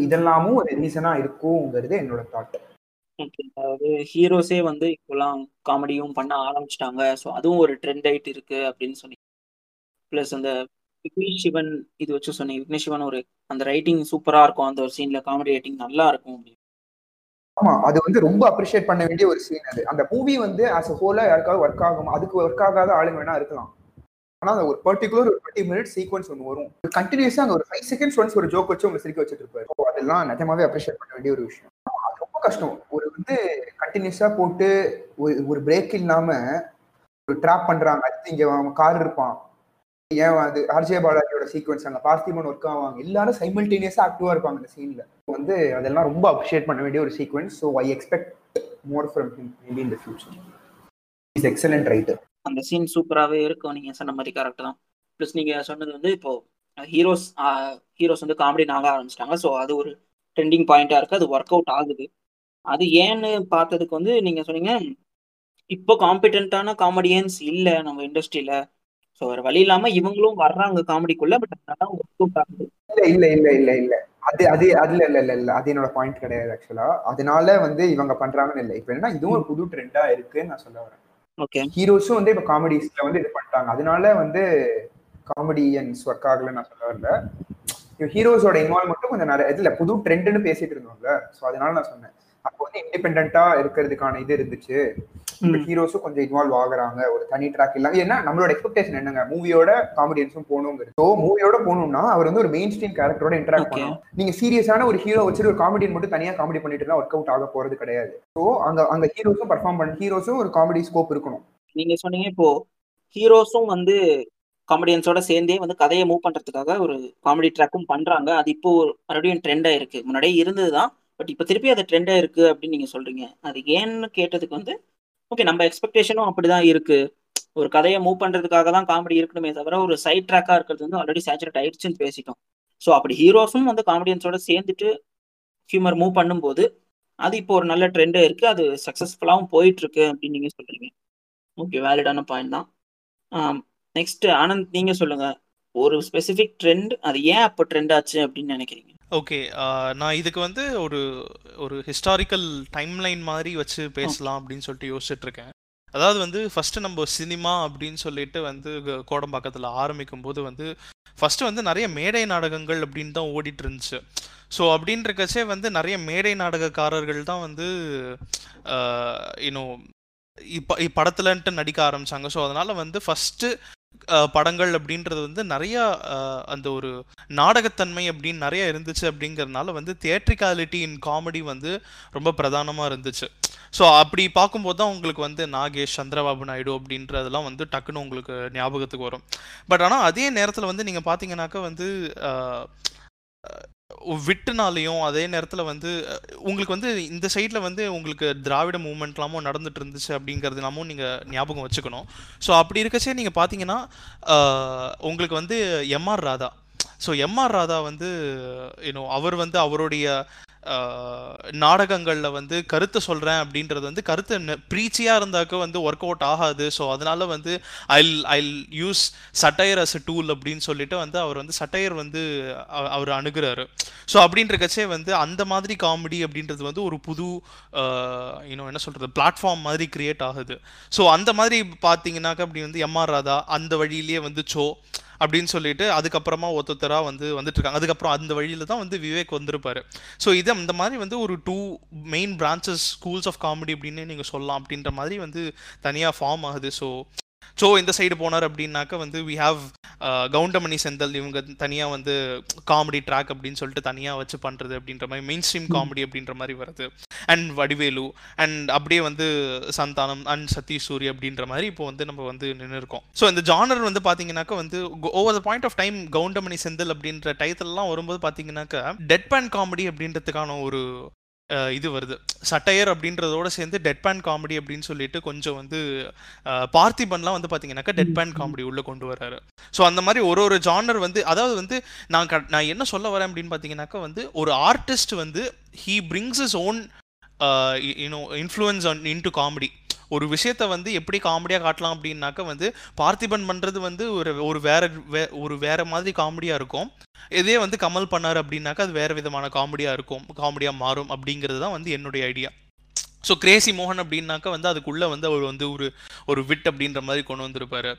இதெல்லாமும் ஒரு ரீசனா இருக்குங்கிறது என்னோட தாட் ஓகே அதாவது ஹீரோஸே வந்து இப்போலாம் காமெடியும் பண்ண ஆரம்பிச்சிட்டாங்க. ஸோ அதுவும் ஒரு ட்ரெண்ட் ஆயிட்டு இருக்கு அப்படின்னு சொன்னீங்க ப்ளஸ் அந்த விக்னேஷ் சிவன் இது வச்சு சொன்னீங்க விக்னேஷ் சிவன் ஒரு அந்த ரைட்டிங் சூப்பரா இருக்கும். அந்த ஒரு சீன்ல காமெடி ரைட்டிங் நல்லா இருக்கும். அப்படின்னு ஆமா அது வந்து ரொம்ப அப்ரிஷியேட் பண்ண வேண்டிய ஒரு சீன் அது. அந்த மூவி வந்து ஆஸ் அ ஹோலா யாருக்காவது ஒர்க் ஆகும்? அதுக்கு ஒர்க் ஆகாத ஆளுங்க வேணா இருக்கலாம். ஆனா அந்த ஒரு பர்டிகுலர் ஒரு டுவெண்ட்டி மினிட்ஸ் சீக்வன்ஸ் ஒன்று வரும். கண்டினியூஸா அங்க ஒரு ஃபைவ் செகண்ட்ஸ் ஒன்ஸ் ஒரு ஜோக் வச்சு உங்களை சிரிக்க வச்சுட்டு இருப்பாரு. அதெல்லாம் நிஜமாவே அப்ரிஷியேட் பண்ண வேண்டிய ஒரு விஷயம். கஷ்டம். ஒரு வந்து கண்டினியூஸா போட்டு ஒரு ஒரு பிரேக் இல்லாம ஒரு ட்ராப் பண்றாங்க. அடுத்து இங்க அவன் கார் இருப்பான். ஏன் அது ஆர்ஜே பாலாஜியோட சீக்வன்ஸ் அங்க பார்த்திபன் ஒர்க் ஆவாங்க. எல்லாரும் சைமல்டேனியஸா ஆக்டிவா இருப்பாங்க அந்த சீன்ல வந்து அதெல்லாம் ரொம்ப அப்ரிஷியேட் பண்ண வேண்டிய ஒரு sequence so I expect more from him maybe in the future is excellent writer அந்த சீன் சூப்பராகவே இருக்கும். நீங்க சொன்ன மாதிரி கரெக்ட் தான். ப்ளஸ் நீங்க சொன்னது வந்து இப்போ ஹீரோஸ் ஹீரோஸ் வந்து காமெடி நாக ஆரம்பிச்சிட்டாங்க. ஸோ அது ஒரு ட்ரெண்டிங் பாயிண்டா இருக்கு. அது ஒர்க் அவுட் ஆகுது. அது ஏன்னு பார்த்ததுக்கு வந்து நீங்க சொன்னீங்க இப்போ காம்பிடென்ட்டான காமெடியன்ஸ் இல்ல நம்ம இண்டஸ்ட்ரியில ஸோ வேற வழி இல்லாம இவங்களும் வர்றாங்க காமெடிக்குள்ள பட் அதனால ஒர்க் அவுட் ஆகுது. இல்ல இல்ல இல்ல இல்ல இல்ல. அது அது அதுல இல்ல இல்ல இல்ல அது என்னோட பாயிண்ட் கிடையாது ஆக்சுவலா அதனால வந்து இவங்க பண்றாங்கன்னு இல்லை. இப்போ என்ன இதுவும் ஒரு புது ட்ரெண்டா இருக்குன்னு நான் சொல்ல வரேன். ஓகே. ஹீரோஸும் வந்து இப்போ காமெடிஸ்ல வந்து இது பண்ணிட்டாங்க அதனால வந்து காமெடியன்ஸ் ஒர்க் ஆகலன்னு நான் சொல்ல வரல. ஹீரோஸோட இன்வால்மெண்ட்டும் கொஞ்சம் நிறைய இதுல புது ட்ரெண்ட்னு பேசிட்டு இருந்தோம்ல. ஸோ அதனால நான் சொன்னேன். அப்போ வந்து இண்டிபெண்டா இருக்கிறதுக்கான இது இருந்துச்சு. ஹீரோஸும் கொஞ்சம் இன்வால்வ் ஆகுறாங்க. ஒரு தனி ட்ராக் இல்லாம ஏன்னா நம்மளோட எக்ஸ்பெக்டேஷன் என்னங்க? மூவியோட காமெடியன்ஸும் போகணுங்கிறது. ஸோ மூவியோட போகணும்னா அவர் வந்து ஒரு மெயின் ஸ்ட்ரீம் கேரக்டரோட இன்டராக்ட். பண்ணணும். நீங்க சீரியஸான ஒரு ஹீரோ வச்சுட்டு ஒரு காமெடியன் மட்டும் தனியா காமெடி பண்ணிட்டு இருந்தா ஒர்க் அவுட் ஆக போறது கிடையாது. ஸோ அங்க அங்க ஹீரோஸும் பர்ஃபார்ம் பண்ண ஹீரோஸும் ஒரு காமெடி ஸ்கோப் இருக்கணும். நீங்க சொன்னீங்க இப்போ ஹீரோஸும் வந்து காமெடியன்ஸோட சேர்ந்தே வந்து கதையை மூவ் பண்றதுக்காக ஒரு காமெடி ட்ராக்கும் பண்றாங்க. அது இப்போ ஒரு- மறுபடியும் ட்ரெண்டா இருக்கு முன்னாடியே இருந்ததுதான். பட் இப்போ திருப்பி அது ட்ரெண்டாக இருக்குது அப்படின்னு நீங்கள் சொல்கிறீங்க அது ஏன்னு கேட்டதுக்கு வந்து ஓகே நம்ம எக்ஸ்பெக்டேஷனும் அப்படி தான் இருக்குது ஒரு கதையை மூவ் பண்ணுறதுக்காக தான் காமெடி இருக்கணுமே தவிர ஒரு சைட் ட்ராக்காக இருக்கிறது வந்து ஆல்ரெடி சேச்சுரேட் ஆயிடுச்சுன்னு பேசிட்டோம். ஸோ அப்படி ஹீரோஸும் வந்து காமெடியன்ஸோட சேர்ந்துட்டு ஹியூமர் மூவ் பண்ணும்போது அது இப்போ ஒரு நல்ல ட்ரெண்டாக இருக்குது அது சக்ஸஸ்ஃபுல்லாகவும் போயிட்டுருக்கு அப்படின்னு நீங்கள் சொல்கிறீங்க ஓகே வேலிடான பாயிண்ட் தான். நெக்ஸ்ட் ஆனந்த் நீங்கள் சொல்லுங்கள் ஒரு ஸ்பெசிஃபிக் ட்ரெண்ட் அது ஏன் அப்போ ட்ரெண்ட் ஆச்சு அப்படின்னு நினைக்கிறீங்க? ஓகே நான் இதுக்கு வந்து ஒரு ஒரு ஹிஸ்டாரிக்கல் டைம்லைன் மாதிரி வச்சு பேசலாம் அப்படின்னு சொல்லிட்டு யோசிச்சுட்டு இருக்கேன் அதாவது வந்து ஃபர்ஸ்ட் நம்ம சினிமா அப்படின்னு சொல்லிட்டு வந்து கோடம்பாக்கத்தில் ஆரம்பிக்கும் போது வந்து ஃபர்ஸ்ட் வந்து நிறைய மேடை நாடகங்கள் அப்படின்னு தான் ஓடிட்டு இருந்துச்சு ஸோ அப்படின்றக்கச்சே வந்து நிறைய மேடை நாடகக்காரர்கள் தான் வந்து இன்னும் இப்போ படத்துலன்ட்டு நடிக்க ஆரம்பிச்சாங்க. ஸோ அதனால வந்து ஃபர்ஸ்ட் படங்கள் அப்படின்றது வந்து நிறையா அந்த ஒரு நாடகத்தன்மை அப்படின்னு நிறைய இருந்துச்சு அப்படிங்கறதுனால வந்து தியேட்ரிகாலிட்டி இன் காமெடி வந்து ரொம்ப பிரதானமாக இருந்துச்சு. ஸோ அப்படி பார்க்கும்போது தான் உங்களுக்கு வந்து நாகேஷ் சந்திரபாபு நாயுடு அப்படின்றதெல்லாம் வந்து டக்குன்னு உங்களுக்கு ஞாபகத்துக்கு வரும். பட் ஆனால் அதே நேரத்தில் வந்து நீங்கள் பார்த்தீங்கன்னாக்கா வந்து விட்டுனாலையும் அதே நேரத்தில் வந்து உங்களுக்கு வந்து இந்த சைடில் வந்து உங்களுக்கு திராவிட மூமெண்ட்லாமோ நடந்துட்டு இருந்துச்சு அப்படிங்கிறதுலாமும் நீங்கள் ஞாபகம் வச்சுக்கணும். ஸோ அப்படி இருக்கச்சே நீங்கள் பார்த்தீங்கன்னா உங்களுக்கு வந்து M R Radha. So M R Radha வந்து யூனோ அவர் வந்து அவருடைய நாடகங்களில் வந்து கருத்தை சொல்கிறேன் அப்படின்றது வந்து கருத்து ப்ரீச்சியாக இருந்தாக்க வந்து ஒர்க் அவுட் ஆகாது. ஸோ அதனால் வந்து I'll I'll use satire as a tool அப்படின்னு சொல்லிட்டு வந்து அவர் வந்து சட்டையர் வந்து அவர் அணுகிறாரு. ஸோ அப்படின்றக்கச்சே வந்து அந்த மாதிரி காமெடி அப்படின்றது வந்து ஒரு புது இன்னும் என்ன சொல்கிறது பிளாட்ஃபார்ம் மாதிரி கிரியேட் ஆகுது. ஸோ அந்த மாதிரி பார்த்தீங்கன்னாக்கா அப்படி வந்து எம்ஆர் ராதா அந்த வழியிலேயே வந்து சோ அப்படின்னு சொல்லிட்டு அதுக்கப்புறமா ஒருத்தரா வந்து வந்துட்டு இருக்காங்க அதுக்கப்புறம் அந்த வழியில தான் வந்து விவேக் வந்திருப்பாரு. ஸோ இது அந்த மாதிரி வந்து ஒரு two main branches schools of comedy அப்படின்னு நீங்கள் சொல்லலாம். அப்படின்ற மாதிரி வந்து தனியாக ஃபார்ம் ஆகுது. ஸோ ஸோ இந்த சைடு போனார் அப்படின்னாக்க வந்து வி ஹாவ் கவுண்டமணி செந்தல் இவங்க தனியாக வந்து காமெடி ட்ராக் அப்படின்னு சொல்லிட்டு தனியாக வச்சு பண்ணுறது அப்படின்ற மாதிரி மெயின் ஸ்ட்ரீம் காமெடி அப்படின்ற மாதிரி வருது. அண்ட் வடிவேலு அண்ட் அப்படியே வந்து சந்தானம் அண்ட் சதீஷ் சூரி அப்படின்ற மாதிரி இப்போ வந்து நம்ம வந்து நின்று இருக்கோம். ஸோ இந்த ஜானர் வந்து பார்த்தீங்கன்னாக்க வந்து over the point of time Goundamani Senthil அப்படின்ற டைட்டில்லாம் வரும்போது பார்த்தீங்கன்னாக்கா டெட் பேன் காமெடி அப்படின்றதுக்கான ஒரு இது வருது. சட்டையர் அப்படின்றதோட சேர்ந்து டெட் பேன் காமெடி அப்படின்னு சொல்லிட்டு கொஞ்சம் வந்து பார்த்திபன்லாம் வந்து பார்த்தீங்கன்னாக்கா டெட் பேன் காமெடி உள்ள கொண்டு வராரு ஸோ அந்த மாதிரி ஒரு ஒரு ஜானர் வந்து அதாவது வந்து நான் க- நான் என்ன சொல்ல வரேன் அப்படின்னு பார்த்தீங்கன்னாக்கா வந்து ஒரு ஆர்டிஸ்ட் வந்து he brings is own you know influence on into comedy ஒரு விஷயத்த வந்து எப்படி காமெடியாக காட்டலாம் அப்படின்னாக்க வந்து பார்த்திபன் பண்ணுறது வந்து ஒரு ஒரு வேற வே- ஒரு வேற மாதிரி காமெடியாக இருக்கும். இதே வந்து கமல் பண்ணார் அப்படின்னாக்கா அது வேறு விதமான காமெடியாக இருக்கும் காமெடியாக மாறும் அப்படிங்கிறது தான் வந்து என்னுடைய ஐடியா ஸோ கிரேசி மோகன் அப்படின்னாக்கா வந்து அதுக்குள்ளே வந்து அவர் வந்து ஒரு ஒரு விட் அப்படின்ற மாதிரி கொண்டு வந்திருப்பாரு.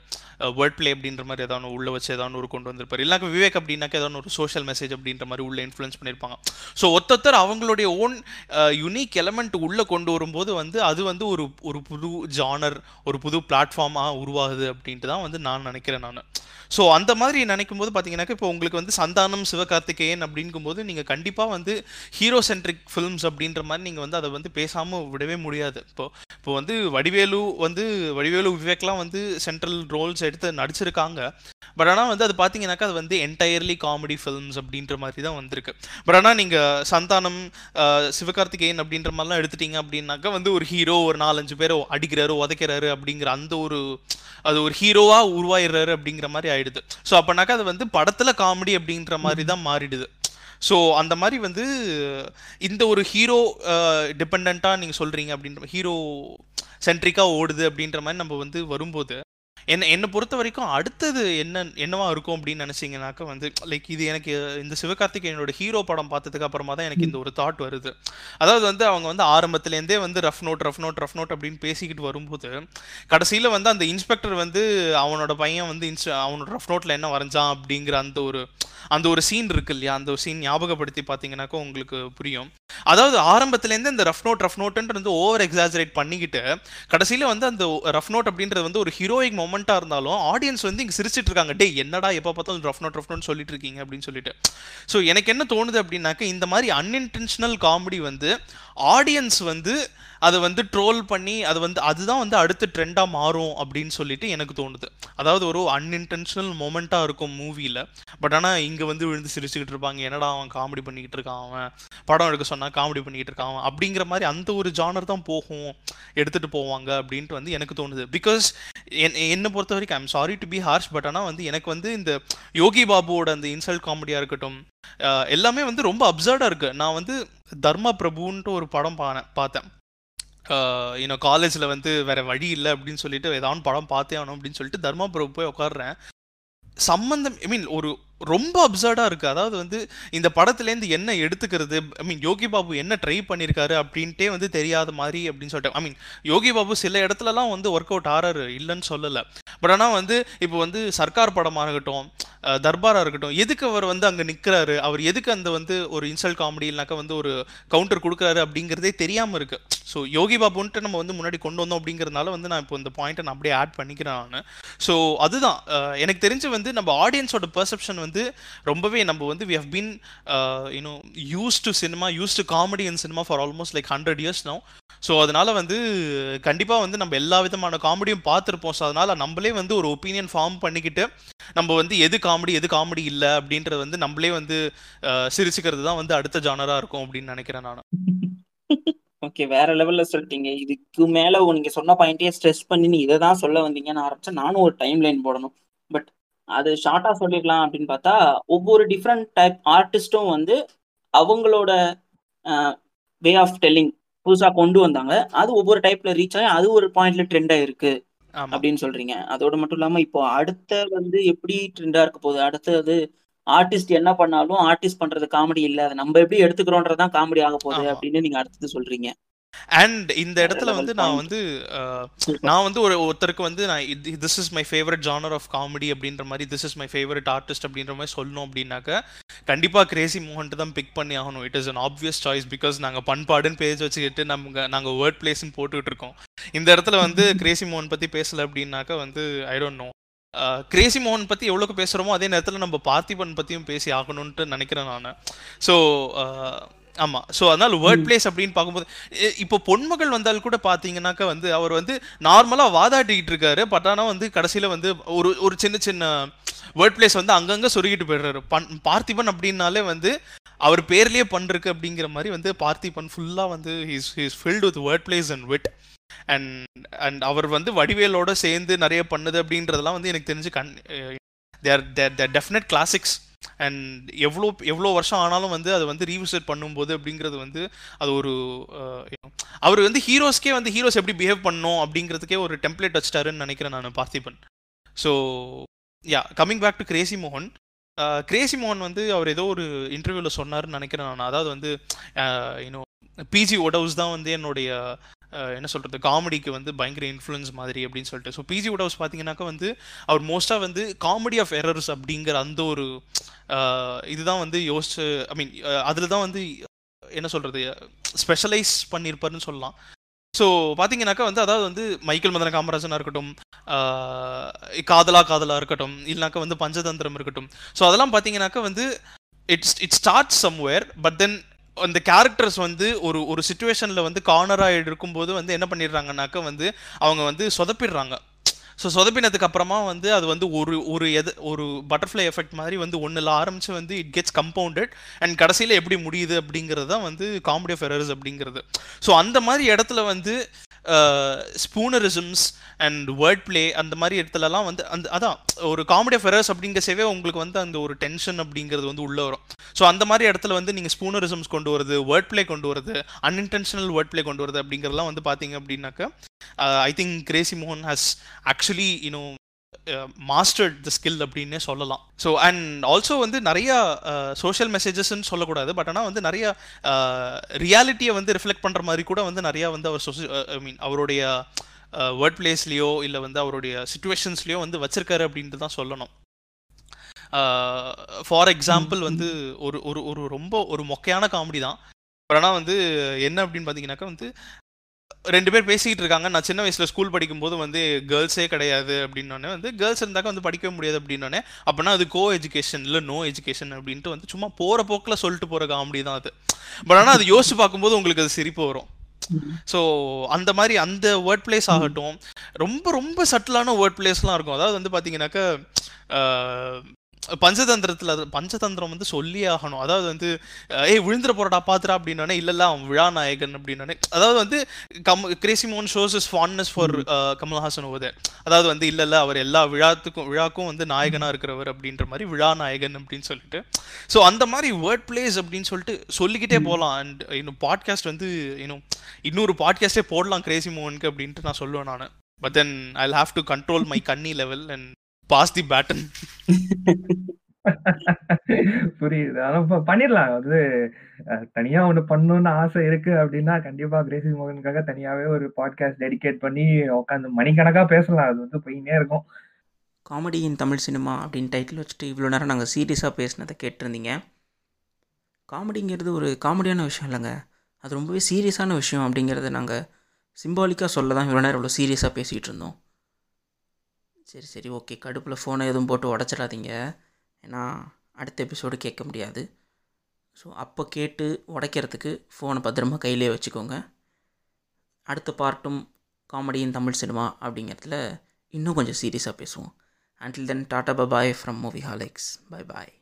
வேர்ட் பிளே அப்படின்ற மாதிரி ஏதாவது உள்ளே வச்சு ஏதாவது ஒரு கொண்டு வந்திருப்பார். இல்லைனா விவேக் அப்படின்னாக்கா ஏதாவது ஒரு சோஷியல் மெசேஜ் அப்படின்ற மாதிரி உள்ளே இன்ஃப்ளூயன்ஸ் பண்ணியிருப்பாங்க. ஸோ ஒத்தொத்தர் அவங்களுடைய ஓன் யுனிக் எலமெண்ட் உள்ளே கொண்டு வரும்போது வந்து அது வந்து ஒரு ஒரு புது ஜானர் ஒரு புது பிளாட்ஃபார்மாக உருவாகுது அப்படின்ட்டு தான் வந்து நான் நினைக்கிறேன் நான். ஸோ அந்த மாதிரி நினைக்கும் போது பார்த்தீங்கன்னாக்கா இப்போ உங்களுக்கு வந்து சந்தானம் சிவகார்த்திகேயன் அப்படிங்கும்போது நீங்கள் கண்டிப்பாக வந்து ஹீரோ சென்ட்ரிக் ஃபிலிம்ஸ் அப்படின்ற மாதிரி நீங்கள் வந்து அதை வந்து பேசாமல் விடவே முடியாது. இப்போ இப்போ வந்து வடிவேலு வந்து வடிவேலு விவேக்லாம் வந்து சென்ட்ரல் ரோல்ஸ் எடுத்து நடிச்சிருக்காங்க. பட் ஆனால் வந்து அது பார்த்தீங்கன்னாக்கா அது வந்து என்டையர்லி காமெடி ஃபிலிம்ஸ் அப்படின்ற மாதிரி தான் வந்திருக்கு. பட் ஆனால் நீங்கள் சந்தானம் சிவகார்த்திகேயன் அப்படின்ற மாதிரிலாம் எடுத்துட்டீங்க அப்படின்னாக்கா வந்து ஒரு ஹீரோ ஒரு நாலஞ்சு பேரை அடிக்கிறாரு உதைக்கிறாரு அப்படிங்கிற அந்த ஒரு அது ஒரு ஹீரோவா உருவாயிடுறாரு அப்படிங்கிற மாதிரி ஆயிடுது. ஸோ அப்போனாக்கா அது வந்து படத்துல காமெடி அப்படின்ற மாதிரி தான் மாறிடுது. ஸோ அந்த மாதிரி வந்து இந்த ஒரு ஹீரோ டிபெண்ட்டாக நீங்கள் சொல்கிறீங்க அப்படின்ற ஹீரோ சென்ட்ரிக்காக ஓடுது அப்படின்ற மாதிரி நம்ம வந்து வரும்போது என்ன என்னை பொறுத்த வரைக்கும் அடுத்தது என்ன என்னவா இருக்கும் அப்படின்னு நினைச்சீங்கன்னாக்கா வந்து லைக் இது எனக்கு இந்த சிவகார்த்திகேயனோட ஹீரோ படம் பார்த்ததுக்கு அப்புறமா தான் எனக்கு இந்த ஒரு தாட் வருது. அதாவது வந்து அவங்க வந்து ஆரம்பத்துலேருந்தே வந்து rough note rough note rough note அப்படின்னு பேசிக்கிட்டு வரும்போது கடைசியில் வந்து அந்த இன்ஸ்பெக்டர் வந்து அவனோட பையன் வந்து இன்ஸ் அவனோட ரஃப் நோட்டில் என்ன வரைஞ்சான் அப்படிங்கிற அந்த ஒரு அந்த ஒரு சீன் இருக்கு இல்லையா? அந்த ஒரு சீன் ஞாபகப்படுத்தி பார்த்தீங்கன்னாக்கா உங்களுக்கு புரியும். அதாவது ஆரம்பத்துலேருந்து இந்த ரஃப் நோட் ரஃப் நோட்டுன்றது வந்து ஓவர் எக்ஸாஜரேட் பண்ணிக்கிட்டு கடைசியில் வந்து அந்த ரஃப் நோட் அப்படின்றது வந்து ஒரு ஹீரோயிக் மொமெண்ட்டாக இருந்தாலும் ஆடியன்ஸ் வந்து இங்கே சிரிச்சிட்டு இருக்காங்க. டே என்னடா எப்போ பார்த்தாலும் ரஃப் நோட் ரஃப் நோட் சொல்லிட்டு இருக்கீங்க அப்படின்னு சொல்லிட்டு. ஸோ எனக்கு என்ன தோணுது அப்படின்னாக்க இந்த மாதிரி அன்இன்டென்ஷனல் காமெடி வந்து ஆடியன்ஸ் வந்து அதை வந்து ட்ரோல் பண்ணி அது வந்து அதுதான் வந்து அடுத்த ட்ரெண்டாக மாறும் அப்படின்னு சொல்லிட்டு எனக்கு தோணுது. அதாவது ஒரு அன்இன்டென்ஷனல் மூமெண்ட்டாக இருக்கும் மூவியில் பட் ஆனால் இங்கே வந்து விழுந்து சிரிச்சுக்கிட்டு இருப்பாங்க. என்னடா அவன் காமெடி பண்ணிக்கிட்டு இருக்கான் அவன்? படம் எடுக்க சொன்னால் காமெடி பண்ணிக்கிட்டு இருக்கான் அவன்? அப்படிங்கிற மாதிரி அந்த ஒரு ஜானர் தான் போகும். எடுத்துகிட்டு போவாங்க அப்படின்ட்டு வந்து எனக்கு தோணுது. பிகாஸ் என் என்னை பொறுத்த வரைக்கும் I'm sorry to be harsh but ஆனால் வந்து எனக்கு வந்து இந்த யோகி பாபுவோட அந்த இன்சல்ட் காமெடியாக இருக்கட்டும் எல்லாமே வந்து ரொம்ப அப்சர்டாக இருக்குது நான் வந்து தர்மா பிரபுன்ட்டு ஒரு படம் பானேன் பார்த்தேன். இன்னும் காலேஜில் வந்து வேற வழி இல்லை அப்படின்னு சொல்லிட்டு ஏதாவது படம் பார்த்தே ஆகணும் அப்படின்னு சொல்லிட்டு தர்மா போய் உட்காடுறேன் சம்பந்தம் ஐ மீன் ஒரு ரொம்ப அப்சர்டாக இருக்குது அதாவது வந்து இந்த படத்துலேருந்து என்ன எடுத்துக்கிறது ஐ மீன் யோகி பாபு என்ன ட்ரை பண்ணியிருக்காரு அப்படின்ட்டே வந்து தெரியாத மாதிரி அப்படின்னு சொல்லிட்டு ஐ மீன் யோகி பாபு சில இடத்துலலாம் வந்து ஒர்க் அவுட் ஆறாரு இல்லைன்னு சொல்லலை. பட் ஆனால் வந்து இப்போ வந்து சர்க்கார் படமாக இருக்கட்டும் தர்பாராக இருக்கட்டும் எதுக்கு அவர் வந்து அங்கே நிற்கிறாரு அவர் எதுக்கு அந்த வந்து ஒரு இன்சல்ட் காமெடி இல்லைனாக்கா வந்து ஒரு கவுண்டர் கொடுக்குறாரு அப்படிங்கிறதே தெரியாமல் இருக்கு. ஸோ யோகி பாபுன்ட்டு நம்ம வந்து முன்னாடி கொண்டு வந்தோம் அப்படிங்கிறதுனால வந்து நான் இப்போ இந்த பாயிண்ட்டை நான் அப்படியே ஆட் பண்ணிக்கிறேன் நான். ஸோ அதுதான். எனக்கு தெரிஞ்சு வந்து நம்ம ஆடியன்ஸோட பெர்செப்ஷன் வந்து ரொம்பவே நம்ம வந்து we have been you know used to cinema used to comedy in cinema for almost like hundred years no so அதனால வந்து கண்டிப்பாக வந்து நம்ம எல்லா விதமான காமெடியும் பார்த்துருப்போம். ஸோ அதனால நம்மளே வந்து ஒரு ஒப்பீனியன் ஃபார்ம் பண்ணிக்கிட்டு நம்ம வந்து எது காமெடி எது காமெடி இல்லை அப்படின்றது வந்து நம்மளே வந்து சிரிச்சுக்கிறது தான் வந்து அடுத்த ஜானராக இருக்கும் அப்படின்னு நினைக்கிறேன் நான். ஓகே வேற லெவல்ல சொல்லிட்டீங்க. இதுக்கு மேல நீங்க சொன்ன பாயிண்டே ஸ்ட்ரெஸ் பண்ணி நீ இதை தான் சொல்ல வந்தீங்கன்னு ஆரம்பிச்சா நானும் ஒரு டைம் லைன் போடணும். பட் அது ஷார்ட்டா சொல்லிடலாம் அப்படின்னு பார்த்தா ஒவ்வொரு டிஃப்ரெண்ட் டைப் ஆர்டிஸ்டும் வந்து அவங்களோட வே ஆஃப் டெல்லிங் புதுசாக கொண்டு வந்தாங்க. அது ஒவ்வொரு டைப்ல ரீச் ஆகி அது ஒரு பாயிண்ட்ல ட்ரெண்டாக இருக்குது அப்படின்னு சொல்றீங்க. அதோட மட்டும் இல்லாம இப்போ அடுத்த வந்து எப்படி ட்ரெண்டா இருக்க போகுது? அடுத்தது ஆர்டிஸ்ட் என்ன பண்ணாலும் ஆர்டிஸ்ட் பண்றது காமெடி இல்ல. அதை நம்ம எப்படி எடுத்துக்கிறோன்றதான் காமெடி ஆக போகுது. அப்படின்னு நீங்க அடுத்தது சொல்றீங்க. அண்ட் இந்த இடத்துல வந்து நான் வந்து நான் வந்து ஒரு ஒருத்தருக்கு வந்து நான் this is my favourite genre of comedy அப்படின்ற மாதிரி this is my favourite artist அப்படின்ற மாதிரி சொல்லணும் அப்படின்னாக்க கண்டிப்பாக கிரேசி மோகன்ட்டு தான் பிக் பண்ணி ஆகணும். It is an obvious choice because நாங்கள் பண்பாடுன்னு பேஜ் வச்சுக்கிட்டு நம்ம நாங்கள் வேர்ட் பிளேஸ்ன்னு போட்டுக்கிட்டு இருக்கோம். இந்த இடத்துல வந்து கிரேசி மோகன் பற்றி பேசலை அப்படின்னாக்க வந்து ஐ டோன்ட் நோ கிரேசி மோகன் பற்றி எவ்வளோக்கு பேசுகிறோமோ அதே நேரத்தில் நம்ம பார்த்திபன் பற்றியும் பேசி ஆகணும்ன்ட்டு நினைக்கிறேன் நான். ஸோ ஆமாம் ஸோ அதனால் வேர்ட் பிளேஸ் அப்படின்னு பார்க்கும்போது இப்போ பொன்மகள் வந்தால் கூட பார்த்தீங்கன்னாக்கா வந்து அவர் வந்து நார்மலாக வாதாட்டிக்கிட்டு இருக்காரு. பட் ஆனால் வந்து கடைசியில் வந்து ஒரு ஒரு சின்ன சின்ன வேர்ட் பிளேஸ் வந்து அங்கங்கே சொருகிட்டு போயிடுறாரு. பன் பார்த்திபன் அப்படின்னாலே வந்து அவர் பேர்லயே பண்ருக்கு அப்படிங்கிற மாதிரி வந்து பார்த்திபன் ஃபுல்லாக வந்து he's he's filled with word plays and wit and and அவர் வந்து வடிவேலோட சேர்ந்து நிறைய பண்ணுது அப்படின்றதெல்லாம் வந்து எனக்கு தெரிஞ்சு கண் there there there definite classics and எவ்வளோ எவ்வளோ வருஷம் ஆனாலும் வந்து அதை வந்து ரீவிசிட் பண்ணும்போது அப்படிங்கிறது வந்து அது ஒரு அவர் வந்து ஹீரோஸ்க்கே வந்து ஹீரோஸ் எப்படி பிஹேவ் பண்ணும் அப்படிங்கிறதுக்கே ஒரு டெம்ப்ளேட் வச்சிட்டாருன்னு நினைக்கிறேன் நான் Parthiban. So yeah coming back to Crazy மோகன் கிரேசி மோகன் வந்து அவர் ஏதோ ஒரு இன்டர்வியூவில் சொன்னாருன்னு நினைக்கிறேன் நான். அதாவது வந்து இன்னும் பிஜி ஒடவுஸ் தான் வந்து என்னுடைய என்ன சொல்கிறது காமெடிக்கு வந்து பயங்கர இன்ஃப்ளூயன்ஸ் மாதிரி அப்படின்னு சொல்லிட்டு. ஸோ பிஜி ஒடவுஸ் பார்த்தீங்கன்னாக்கா வந்து அவர் மோஸ்ட்டாக வந்து காமெடி ஆஃப் எரர்ஸ் அப்படிங்கிற அந்த ஒரு இதுதான் வந்து யோசிச்சு ஐ மீன் அதில் தான் வந்து என்ன சொல்கிறது ஸ்பெஷலைஸ் பண்ணியிருப்பாருன்னு சொல்லலாம். ஸோ பார்த்தீங்கன்னாக்கா வந்து அதாவது வந்து மைக்கேல் மதன காமராஜனாக இருக்கட்டும் காதலா காதலா இருக்கட்டும் இல்லைனாக்கா வந்து பஞ்சதந்திரம் இருக்கட்டும். ஸோ அதெல்லாம் பார்த்தீங்கன்னாக்கா வந்து it's it start somewhere but then அந்த கேரக்டர்ஸ் வந்து ஒரு ஒரு சுச்சுவேஷனில் வந்து கார்னராக இருக்கும்போது வந்து என்ன பண்ணிடுறாங்கனாக்கா வந்து அவங்க வந்து சொதப்பிடுறாங்க. ஸோ சொதப்பினதுக்கு அப்புறமா வந்து அது வந்து ஒரு ஒரு எது ஒரு பட்டர்ஃப்ளை எஃபெக்ட் மாதிரி வந்து ஒன்றில் ஆரம்பித்து வந்து இட் கெட்ஸ் கம்பவுண்டட் அண்ட் கடைசியில் எப்படி முடியுது அப்படிங்கிறது தான் வந்து காமெடி ஆஃப் எரர்ஸ் அப்படிங்கிறது. ஸோ அந்த மாதிரி இடத்துல வந்து ஸ்பூனரிசம்ஸ் அண்ட் வேர்ட் ப்ளே அந்த மாதிரி இடத்துலலாம் வந்து அந்த அதான் ஒரு காமெடி ஆஃப் எரர்ஸ் அப்படிங்கிறசவே உங்களுக்கு வந்து அந்த ஒரு டென்ஷன் அப்படிங்கிறது வந்து உள்ளே வரும். ஸோ அந்த மாதிரி இடத்துல வந்து நீங்கள் ஸ்பூனரிசம்ஸ் கொண்டு வரது வேர்ட் பிளே கொண்டு வரது அன்இன்டென்ஷனல் வேர்ட் ப்ளே கொண்டு வரது அப்படிங்கிறதெல்லாம் வந்து பார்த்தீங்க அப்படின்னாக்கா ஐ திங்க் கிரேசி மோகன் has actually you know mastered the skill அப்படின்னே சொல்லலாம். ஸோ அண்ட் ஆல்சோ வந்து நிறையா uh, சோஷியல் மெசேஜஸ்ன்னு சொல்லக்கூடாது. பட் ஆனால் வந்து நிறையா uh, ரியாலிட்டியை வந்து ரிஃப்ளெக்ட் பண்ணுற மாதிரி கூட வந்து நிறையா வந்து அவர் சொசி ஐ மீன் அவருடைய வேர்ட் பிளேஸ்லேயோ இல்லை வந்து அவருடைய சுச்சுவேஷன்ஸ்லேயோ வந்து வச்சிருக்காரு அப்படின்ட்டு தான் சொல்லணும். Uh, ஃபார் எக்ஸாம்பிள் வந்து ஒரு ஒரு ஒரு ரொம்ப ஒரு மொக்கையான காமெடி தான். பட் ஆனால் வந்து என்ன அப்படின்னு பார்த்தீங்கன்னாக்கா வந்து ரெண்டு பேர் பேசிக்கிட்டு இருக்காங்க. நான் சின்ன வயசுல ஸ்கூல் படிக்கும்போது வந்து கேர்ள்ஸே கிடையாது அப்படின்னோடனே வந்து கேர்ள்ஸ் இருந்தாக்க வந்து படிக்கவே முடியாது அப்படின்னோடனே அப்படின்னா அது கோ எஜுகேஷன் இல்லை நோ எஜுகேஷன் அப்படின்ட்டு வந்து சும்மா போகிற போக்கில் சொல்லிட்டு போகிற காமெடி தான் அது. பட் ஆனால் அது யோசிச்சு பார்க்கும்போது உங்களுக்கு அது சிரிப்பு வரும். ஸோ அந்த மாதிரி அந்த வேர்ட் பிளேஸ் ஆகட்டும் ரொம்ப ரொம்ப சட்டிலான வேர்ட் பிளேஸ்லாம் இருக்கும். அதாவது வந்து பார்த்தீங்கன்னாக்கா பஞ்சதந்திரத்தில் அது பஞ்சதந்திரம் வந்து சொல்லியே ஆகணும். அதாவது வந்து ஏய் விழுந்துற போறடா பாத்துறா அப்படின்னோடனே இல்லைல்ல அவன் விழா நாயகன் அப்படின்னோடனே அதாவது வந்து கம் கிரேசி மோகன் shows is fondness for Kamal Haasan over அதாவது வந்து இல்ல இல்ல அவர் எல்லா விழாத்துக்கும் விழாக்கும் வந்து நாயகனா இருக்கிறவர் அப்படின்ற மாதிரி விழா நாயகன் அப்படின்னு சொல்லிட்டு. ஸோ அந்த மாதிரி வேர்ட் பிளேஸ் அப்படின்னு சொல்லிட்டு சொல்லிக்கிட்டே போகலாம் அண்ட் இன்னும் பாட்காஸ்ட் வந்து இன்னும் இன்னொரு பாட்காஸ்டே போடலாம் கிரேசி மோகனுக்கு அப்படின்ட்டு நான் சொல்லுவேன் நான். But then I have to control my canny level and pass the baton புரியுது. ஆனா இப்ப பண்ணிடலாம். வந்து தனியா ஒண்ணு பண்ணணும்னு ஆசை இருக்கு அப்படின்னா கண்டிப்பா கிரேசி மோகனுக்காக தனியாவே ஒரு பாட்காஸ்ட் டெடிகேட் பண்ணி உட்காந்து மணிக்கணக்கா பேசலாம். அது வந்து போயினே இருக்கும். காமெடி இன் தமிழ் சினிமா அப்படின்னு டைட்டில் வச்சுட்டு இவ்வளோ நேரம் நாங்கள் சீரியஸாக பேசினதை கேட்டிருந்தீங்க. காமெடிங்கிறது ஒரு காமெடியான விஷயம் இல்லைங்க. அது ரொம்பவே சீரியஸான விஷயம் அப்படிங்கிறத நாங்கள் சிம்பாலிக்காக சொல்ல தான் இவ்வளோ நேரம் இவ்வளோ சீரியஸாக பேசிகிட்டு இருந்தோம். சரி சரி ஓகே. கடுப்பில் ஃபோனை எதுவும் போட்டு உடச்சிடாதீங்க. ஏன்னா அடுத்த எபிசோடு கேட்க முடியாது. ஸோ அப்போ கேட்டு உடைக்கிறதுக்கு ஃபோனை பத்திரமா கையிலே வச்சுக்கோங்க. அடுத்த பார்ட்டும் காமெடியின் தமிழ் சினிமா அப்படிங்கிறதுல இன்னும் கொஞ்சம் சீரியஸாக பேசுவோம். Until then tata bye bye from movie holics bye bye.